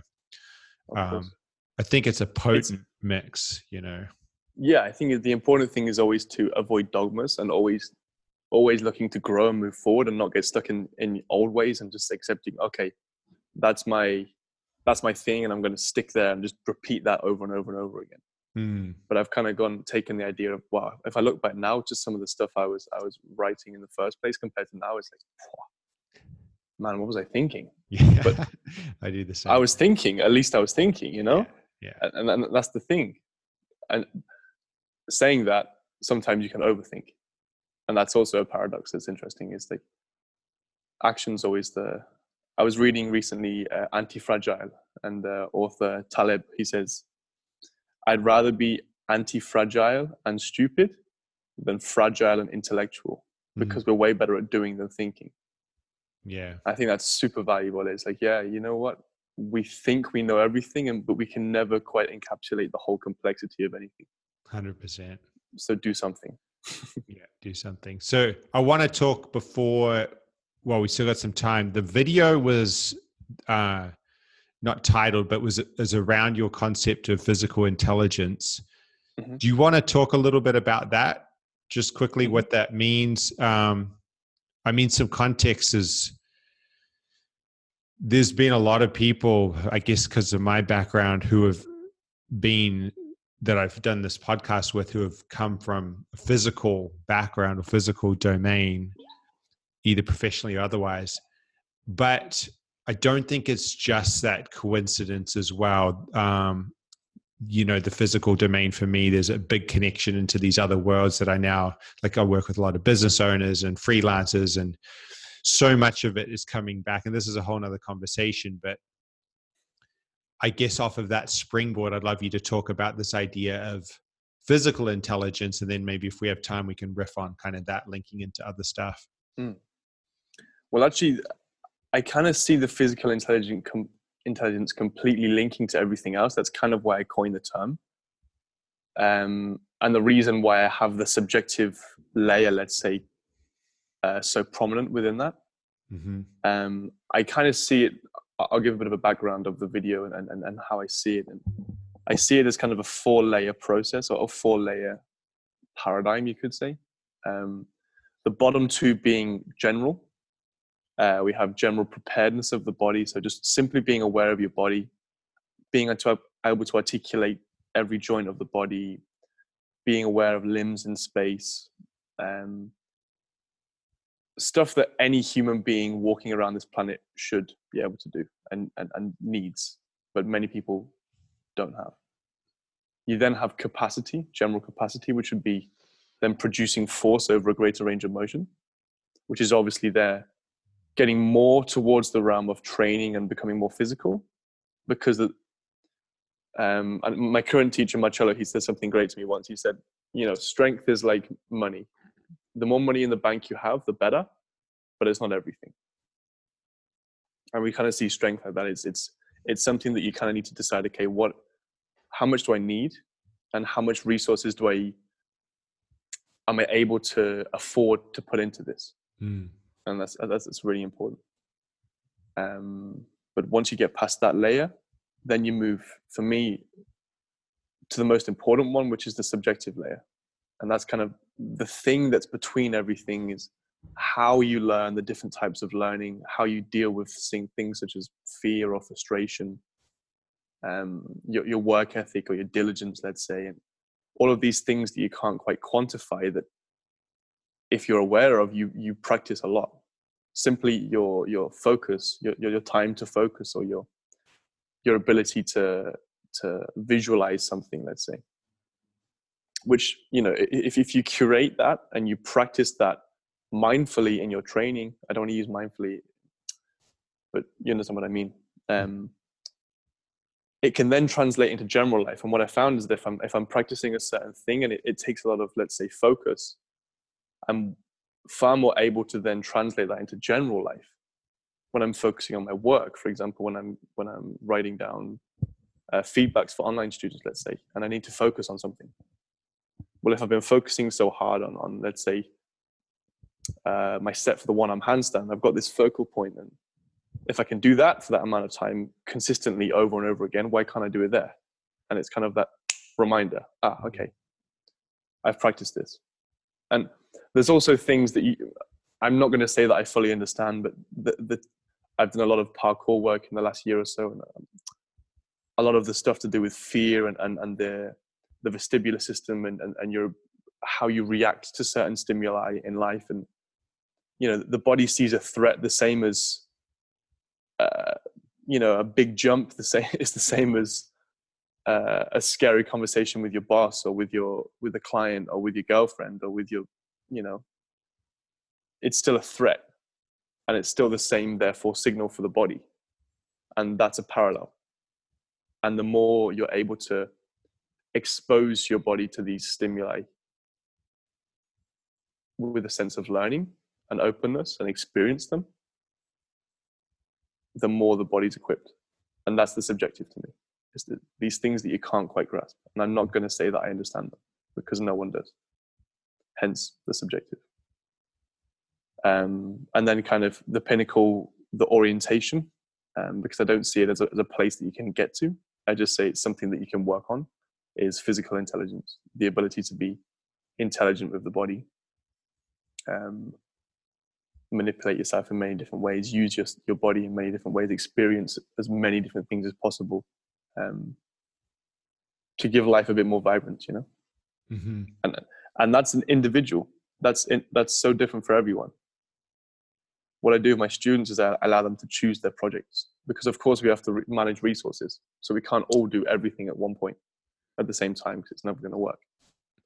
um i think it's a potent it's, mix you know yeah i think the important thing is always to avoid dogmas and always always looking to grow and move forward and not get stuck in in old ways and just accepting okay that's my that's my thing and I'm going to stick there and just repeat that over and over and over again. Mm. But I've kind of gone taken the idea of wow, if I look back now, to some of the stuff I was I was writing in the first place compared to now, it's like, man, what was I thinking? Yeah, but I do the same. I was thinking, at least I was thinking, you know. Yeah, yeah. And, and that's the thing. And saying that, sometimes you can overthink, and that's also a paradox. That's interesting. Is like action's always the I was reading recently uh, Anti-Fragile, and the author Taleb he says, "I'd rather be anti-fragile and stupid than fragile and intellectual mm. because we're way better at doing than thinking." Yeah, I think that's super valuable. It's like, yeah, you know what? We think we know everything, and but we can never quite encapsulate the whole complexity of anything. Hundred percent. So do something. yeah, do something. So I want to talk before well, we still got some time. The video was uh, not titled, but was is around your concept of physical intelligence. Mm-hmm. Do you want to talk a little bit about that? Just quickly, mm-hmm. what that means. Um, I mean, some context is there's been a lot of people, I guess, because of my background, who have been that I've done this podcast with, who have come from a physical background or physical domain either professionally or otherwise. But I don't think it's just that coincidence as well. Um, you know, the physical domain for me, there's a big connection into these other worlds that I now like. I work with a lot of business owners and freelancers, and so much of it is coming back. And this is a whole other conversation, but I guess off of that springboard, I'd love you to talk about this idea of physical intelligence, and then maybe if we have time, we can riff on kind of that linking into other stuff. Mm. Well, actually, I kind of see the physical intelligence com- intelligence completely linking to everything else. That's kind of why I coined the term. Um, and the reason why I have the subjective layer, let's say, uh, so prominent within that. Mm-hmm. Um, I kind of see it. I'll give a bit of a background of the video and, and, and how I see it. And I see it as kind of a four layer process or a four layer paradigm, you could say. Um, the bottom two being general, uh, we have general preparedness of the body, so just simply being aware of your body, being able to articulate every joint of the body, being aware of limbs in space, um, stuff that any human being walking around this planet should be able to do and, and, and needs, but many people don't have. You then have capacity, general capacity, which would be then producing force over a greater range of motion, which is obviously there getting more towards the realm of training and becoming more physical because um, my current teacher Marcello he said something great to me once he said you know strength is like money the more money in the bank you have the better but it's not everything. And we kind of see strength like that. It's it's it's something that you kind of need to decide okay what how much do i need? And how much resources do i am i able to afford to put into this? Mm and that's that's, that's really important. Um, but once you get past that layer, then you move for me to the most important one, which is the subjective layer, and that's kind of the thing that's between everything is how you learn the different types of learning, how you deal with seeing things such as fear or frustration, um, your, your work ethic or your diligence, let's say, and all of these things that you can't quite quantify that if you're aware of, you you practice a lot. Simply your your focus, your your time to focus, or your your ability to to visualize something, let's say. Which you know, if if you curate that and you practice that mindfully in your training, I don't want to use mindfully, but you understand what I mean. Um, it can then translate into general life. And what I found is that if I'm if I'm practicing a certain thing and it, it takes a lot of let's say focus, I'm far more able to then translate that into general life when I'm focusing on my work. For example, when I'm when I'm writing down uh, feedbacks for online students, let's say, and I need to focus on something. Well, if I've been focusing so hard on on let's say uh, my set for the one arm handstand, I've got this focal point. and if I can do that for that amount of time consistently over and over again, why can't I do it there? And it's kind of that reminder. Ah, okay, I've practiced this, and there's also things that you i'm not going to say that i fully understand but the, the, i've done a lot of parkour work in the last year or so and um, a lot of the stuff to do with fear and, and, and the the vestibular system and, and, and your how you react to certain stimuli in life. And you know the body sees a threat the same as uh, you know a big jump the same is the same as uh, a scary conversation with your boss or with your with a client or with your girlfriend or with your you know. It's still a threat and it's still the same therefore signal for the body. And that's a parallel. And the more you're able to expose your body to these stimuli with a sense of learning and openness and experience them the more the body's equipped. And that's the subjective to me. Is that these things that you can't quite grasp. And i'm not going to say that i understand them because no one does. Hence the subjective. Um, and then kind of the pinnacle, the orientation, um, because I don't see it as a, as a place that you can get to. I just say it's something that you can work on, is physical intelligence, the ability to be intelligent with the body, um, manipulate yourself in many different ways, use your, your body in many different ways, experience as many different things as possible um, to give life a bit more vibrant, you know? Mm-hmm. And and that's an individual that's in, that's so different for everyone what i do with my students is i allow them to choose their projects because of course we have to re- manage resources so we can't all do everything at one point at the same time because it's never going to work.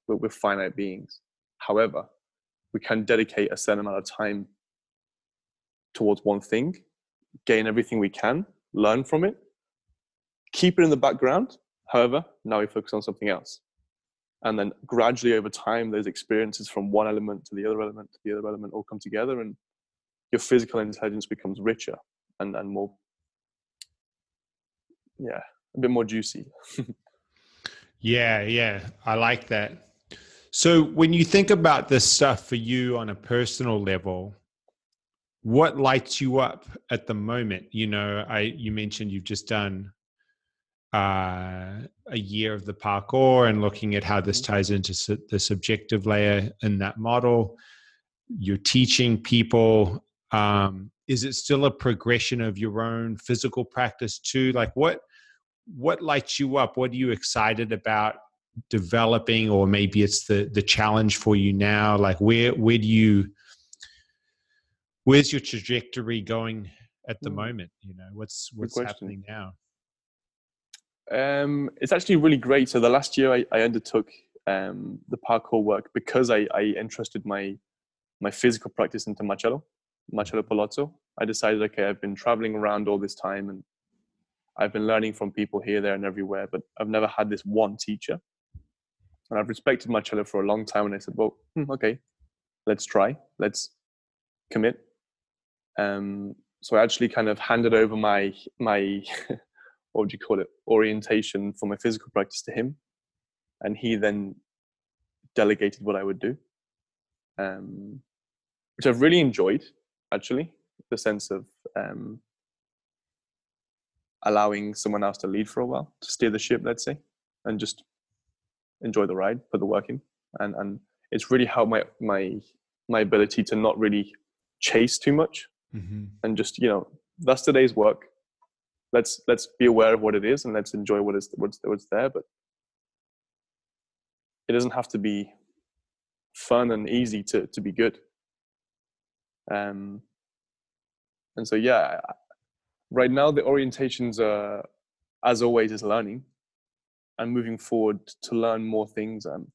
We're, we're finite beings. However we can dedicate a certain amount of time towards one thing gain everything we can learn from it keep it in the background however now we focus on something else. And then gradually over time those experiences from one element to the other element to the other element all come together and your physical intelligence becomes richer and, and more yeah a bit more juicy yeah yeah i like that so when you think about this stuff for you on a personal level what lights you up at the moment you know i you mentioned you've just done uh, a year of the parkour and looking at how this mm-hmm. ties into su- the subjective layer in that model. You're teaching people. Um, is it still a progression of your own physical practice too? Like what what lights you up? What are you excited about developing, or maybe it's the the challenge for you now? Like where where do you where's your trajectory going at the mm. moment? You know, what's what's happening now? Um, it's actually really great. So the last year I, I undertook um, the parkour work because I, I entrusted my my physical practice into Marcello, Marcello Palozzo. I decided, okay, I've been traveling around all this time and I've been learning from people here, there, and everywhere, but I've never had this one teacher. And I've respected Marcello for a long time. And I said, well, hmm, okay, let's try, let's commit. Um, so I actually kind of handed over my my what would you call it orientation for my physical practice to him, and he then delegated what I would do, um, which I've really enjoyed actually the sense of um, allowing someone else to lead for a while, to steer the ship, let's say, and just enjoy the ride, put the work in, and and it's really helped my my my ability to not really chase too much, mm-hmm. and just you know that's today's work. Let's let's be aware of what it is and let's enjoy what is what's what's there, but it doesn't have to be fun and easy to to be good. Um, and so yeah, right now the orientations are as always is learning and moving forward to learn more things. And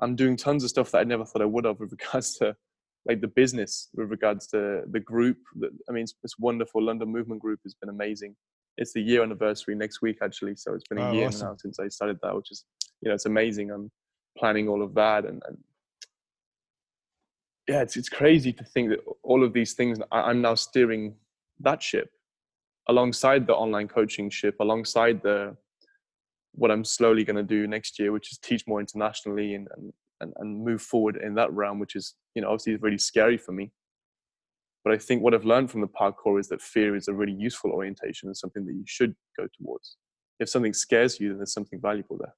i'm doing tons of stuff that i never thought i would have with regards to like the business with regards to the group. I mean it's, it's wonderful. London movement group has been amazing. It's the year anniversary next week actually so it's been a oh, year awesome. now since i started that which is you know it's amazing. I'm planning all of that and, and yeah it's, it's crazy to think that all of these things i'm now steering that ship alongside the online coaching ship, alongside the what I'm slowly going to do next year, which is teach more internationally and, and and move forward in that realm, which is you know obviously really scary for me. But I think what I've learned from the parkour is that fear is a really useful orientation and something that you should go towards. If something scares you, then there's something valuable there.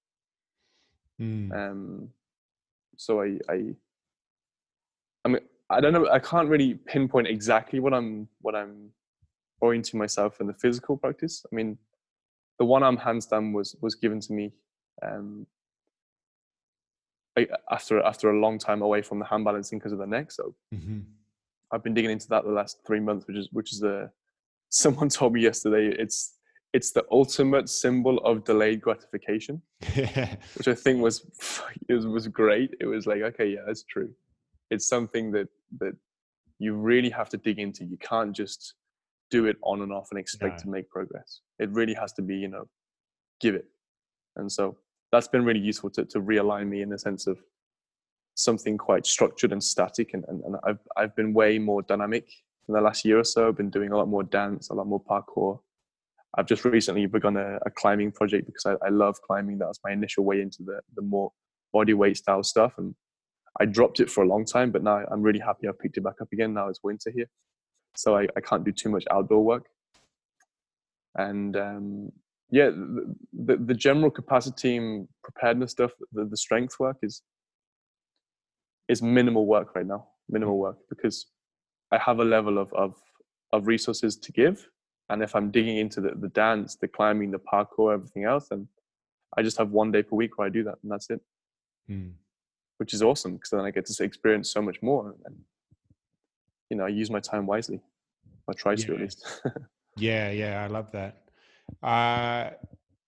Mm. Um, so I, I, I mean, I don't know. I can't really pinpoint exactly what I'm what I'm orienting myself in the physical practice. I mean, the one arm handstand was was given to me um, after after a long time away from the hand balancing because of the neck. So mm-hmm. I've been digging into that the last three months, which is which is the someone told me yesterday it's it's the ultimate symbol of delayed gratification, which I think was it was, was great. It was like okay, yeah, that's true. It's something that that you really have to dig into. You can't just do it on and off and expect to make progress. It really has to be, you know, give it. And so that's been really useful to, to realign me in the sense of something quite structured and static. And, and, and I've, I've been way more dynamic in the last year or so. I've been doing a lot more dance, a lot more parkour. I've just recently begun a, a climbing project because I, I love climbing. That was my initial way into the, the more body weight style stuff. And I dropped it for a long time, but now I'm really happy I've picked it back up again. Now it's winter here so I, I can't do too much outdoor work. And um, yeah, the, the, the, general capacity and preparedness stuff, the, the strength work is is minimal work right now, minimal work because I have a level of of, of resources to give. And if I'm digging into the, the dance, the climbing, the parkour, everything else, then I just have one day per week where I do that, and that's it. Mm. Which is awesome because then I get to experience so much more and you know, I use my time wisely. I try yeah. to at least. yeah, yeah, I love that. Uh,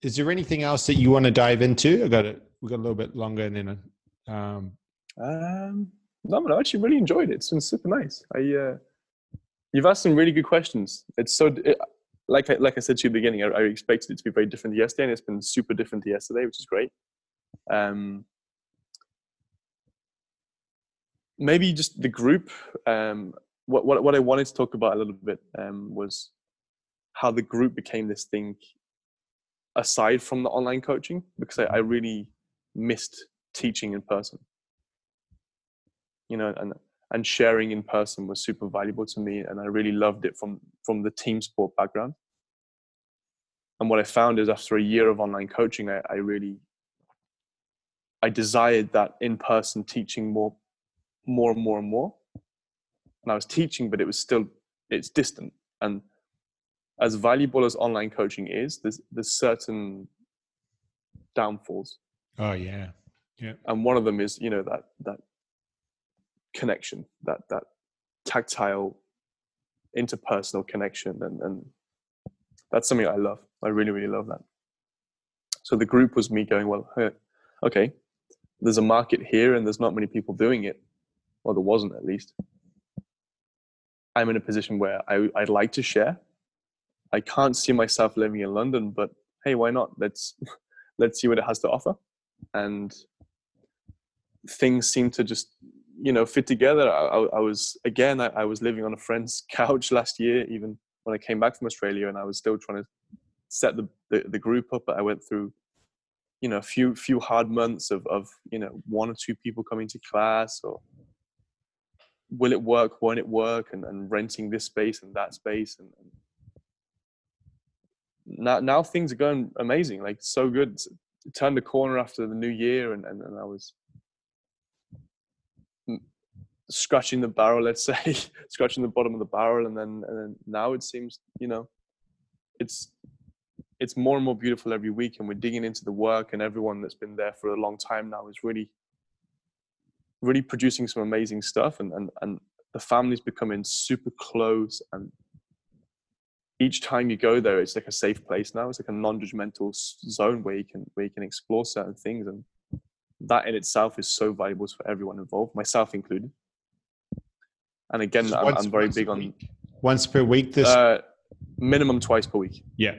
is there anything else that you want to dive into? I got it. We got a little bit longer, and then. Um, um, no, but I actually really enjoyed it. It's been super nice. I, uh, you've asked some really good questions. It's so, it, like, I, like I said to you at the beginning, I, I expected it to be very different yesterday, and it's been super different to yesterday, which is great. Um, maybe just the group. Um, what, what, what I wanted to talk about a little bit um, was how the group became this thing aside from the online coaching because I, I really missed teaching in person. You know, and and sharing in person was super valuable to me, and I really loved it from from the team sport background. And what I found is after a year of online coaching, I, I really I desired that in person teaching more, more and more and more and I was teaching, but it was still it's distant. And as valuable as online coaching is, there's there's certain downfalls. Oh yeah, yeah. And one of them is you know that that connection, that that tactile, interpersonal connection, and and that's something I love. I really really love that. So the group was me going, well, okay, there's a market here, and there's not many people doing it. Well, there wasn't at least. I'm in a position where I, I'd like to share. I can't see myself living in London, but hey, why not? Let's let's see what it has to offer. And things seem to just you know fit together. I, I was again, I, I was living on a friend's couch last year, even when I came back from Australia, and I was still trying to set the, the, the group up. But I went through you know a few few hard months of of you know one or two people coming to class or will it work won't it work and, and renting this space and that space and, and now now things are going amazing like so good. Turned the corner after the new year and, and, and i was scratching the barrel let's say scratching the bottom of the barrel and then and then now it seems you know it's it's more and more beautiful every week and we're digging into the work and everyone that's been there for a long time now is really really producing some amazing stuff and and, and the family's becoming super close and each time you go there it's like a safe place now. It's like a non-judgmental zone where you can where you can explore certain things and that in itself is so valuable for everyone involved myself included. And again I'm, once, I'm, very big on once per week this uh, minimum twice per week. Yeah.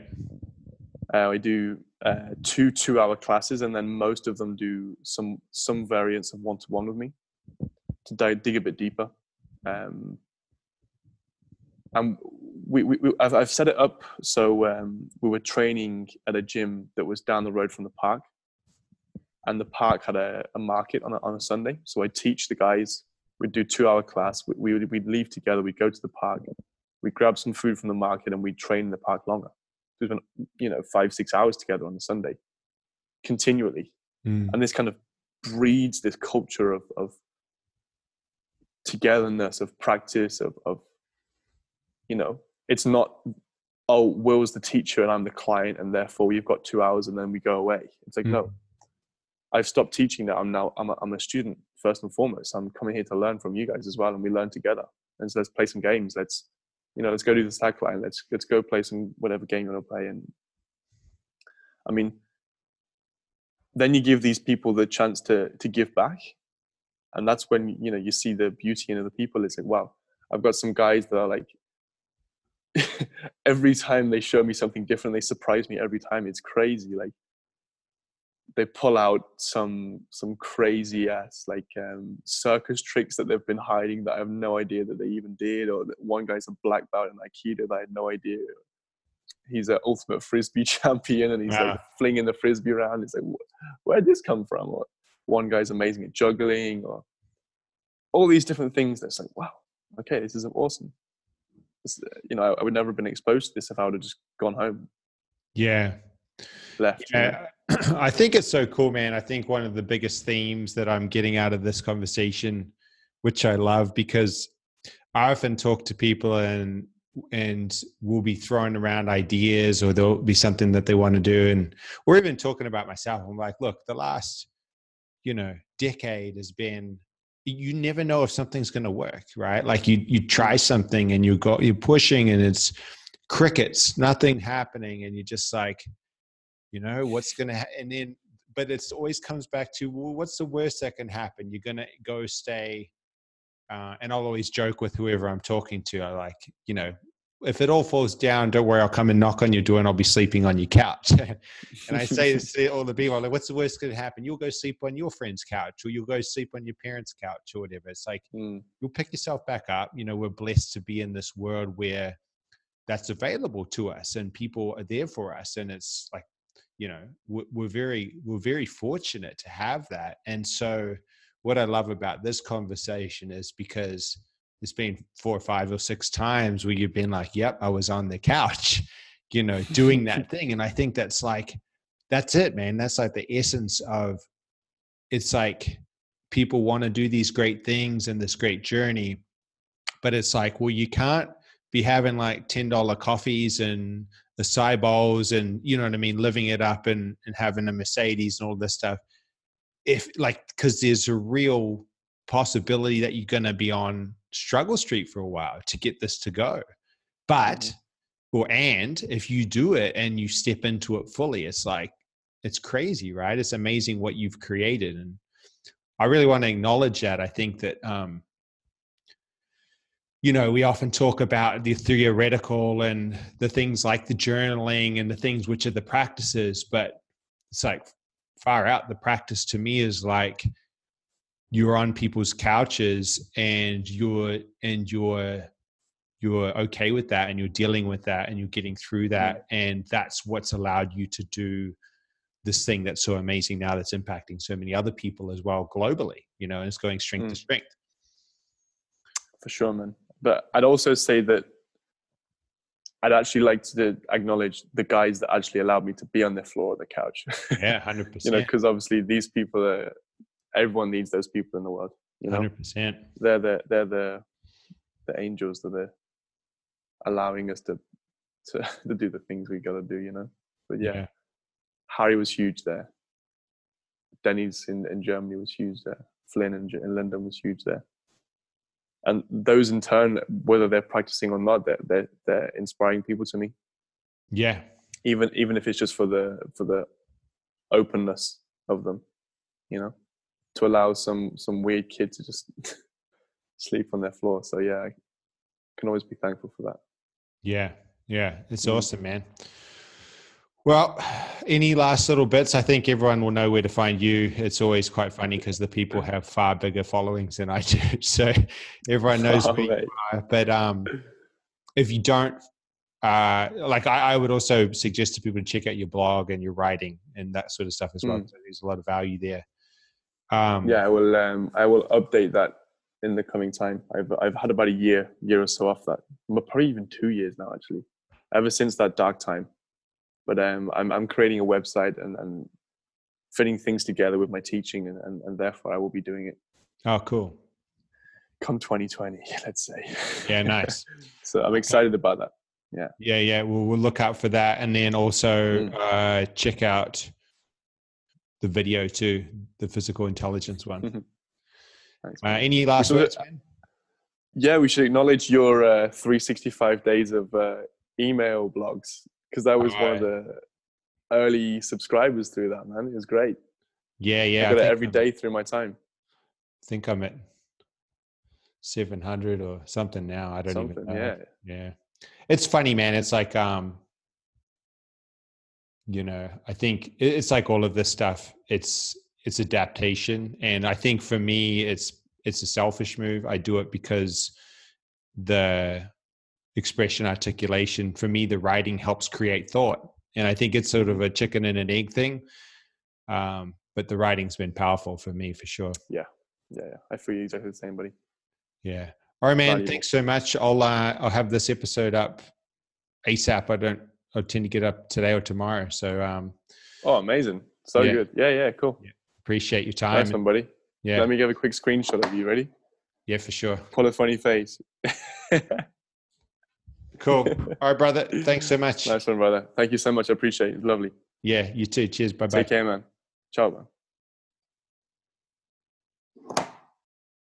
Uh, I do uh, two two-hour classes, and then most of them do some some variants of one-to-one with me to dig, dig a bit deeper. Um, and we, we, we I've, I've, set it up so um, we were training at a gym that was down the road from the park, and the park had a, a market on a, on a Sunday. So I teach the guys. We'd do two-hour class. We, we would we'd leave together. We'd go to the park. We'd grab some food from the market, and we'd train in the park longer we spent you know five six hours together on a Sunday, continually, mm. and this kind of breeds this culture of of togetherness, of practice, of of you know, it's not oh Will's the teacher and I'm the client, and therefore you've got two hours and then we go away. It's like mm. no, I've stopped teaching that. I'm now I'm a, I'm a student first and foremost. I'm coming here to learn from you guys as well, and we learn together. And so let's play some games. Let's you know, let's go do the slack line. Let's let's go play some whatever game you want to play. And I mean, then you give these people the chance to to give back, and that's when you know you see the beauty in other people. It's like, wow, I've got some guys that are like. every time they show me something different, they surprise me every time. It's crazy. Like they pull out some some crazy ass like um, circus tricks that they've been hiding that I have no idea that they even did. Or one guy's a black belt in Aikido that I had no idea. He's an ultimate frisbee champion, and he's yeah. like flinging the frisbee around. It's like, where did this come from? Or one guy's amazing at juggling, or all these different things. That's like, wow, okay, this is awesome. This, you know, I, I would never have been exposed to this if I would have just gone home. Yeah, left. Yeah. I think it's so cool, man. I think one of the biggest themes that I'm getting out of this conversation, which I love because I often talk to people and and we'll be throwing around ideas or there'll be something that they want to do. And we're even talking about myself. I'm like look the last you know decade has been you never know if something's going to work right? Like you you try something and you go you're pushing and it's crickets nothing happening. And you're just like you know what's going to ha- and then but it always comes back to well what's the worst that can happen? You're going to go stay uh, and i'll always joke with whoever i'm talking to i like you know if it all falls down don't worry i'll come and knock on your door and i'll be sleeping on your couch. And i say this to all the people like what's the worst that can happen? You'll go sleep on your friend's couch or you'll go sleep on your parents couch or whatever. It's like mm. you'll pick yourself back up you know we're blessed to be in this world where that's available to us and people are there for us. And it's like you know we're very we're very fortunate to have that. And so what i love about this conversation is because it's been four or five or six times where you've been like yep i was on the couch you know doing that thing. And i think that's like that's it man. That's like the essence of it's like people want to do these great things and this great journey but it's like well you can't be having like ten dollar coffees and the acai bowls and you know what I mean, living it up and and having a Mercedes and all this stuff. If like because there's a real possibility that you're gonna be on struggle street for a while to get this to go. But Mm-hmm. or and if you do it and you step into it fully, it's like it's crazy, right? It's amazing what you've created. And I really want to acknowledge that. I think that um, you know, we often talk about the theoretical and the things like the journaling and the things which are the practices, but it's like far out. The practice to me is like you're on people's couches and you're and you're you're okay with that and you're dealing with that and you're getting through that and that's what's allowed you to do this thing that's so amazing now that's impacting so many other people as well globally you know and it's going strength to Mm. strength for sure, man. But I'd also say that I'd actually like to acknowledge the guys that actually allowed me to be on the floor of the couch. yeah 100% you know, because obviously these people are. Everyone needs those people in the world. You know, 100% they're the they're the the angels that are allowing us to to to do the things we got to do. You know, but yeah, Yeah. Harry was huge there. Denny's in, in Germany was huge there. Flynn in, in London was huge there. And those in turn, whether they're practicing or not, they're, they're, they're inspiring people to me. yeah Even even if it's just for the for the openness of them, you know, to allow some some weird kid to just sleep on their floor. So yeah, I can always be thankful for that. Yeah, yeah, it's Mm. awesome, man. Well, any last little bits? I think everyone will know where to find you. It's always quite funny because the people have far bigger followings than I do, so everyone knows Oh, where you are. But um, if you don't, uh, like I, I would also suggest to people to check out your blog and your writing and that sort of stuff as well. Mm. So there's a lot of value there. Um, yeah, I will. Um, I will update that in the coming time. I've I've had about a year, year or so off that. Probably even two years now, actually. Ever since that dark time, but um, I'm I'm creating a website and and fitting things together with my teaching, and and, and therefore I will be doing it Oh, cool. come 2020. Let's say. Yeah, nice. so I'm excited about that. Yeah, yeah. We'll, we'll look out for that, and then also Mm. uh, check out the video too, the physical intelligence one. Mhm. Thanks, Uh, any last should- words? man? yeah, we should acknowledge your uh, 365 days of uh, email blogs because that was one of the early subscribers through that man. It was great. Yeah, yeah. I got it every I'm- day through my time. think I'm at seven hundred or something now. I don't Something, even know. yeah. yeah. It's funny, man. It's like um, you know, I think it's like all of this stuff. It's it's adaptation, and I think for me, it's it's a selfish move. I do it because the expression articulation for me the writing helps create thought and i think it's sort of a chicken and an egg thing um, but the writing's been powerful for me for sure Yeah, yeah. I feel exactly the same, buddy. yeah all right man Valuable. thanks so much i'll uh, i'll have this episode up asap i don't i tend to get up today or tomorrow so um Oh, amazing. So Yeah. good. Yeah, yeah, cool. appreciate your time Nice one, buddy. yeah Let me give a quick screenshot of you. Ready? yeah for sure Pull a funny face. cool all right brother thanks so much nice one, brother. Thank you so much. I appreciate it. Lovely. yeah you too cheers bye bye Take care, man. Ciao, man.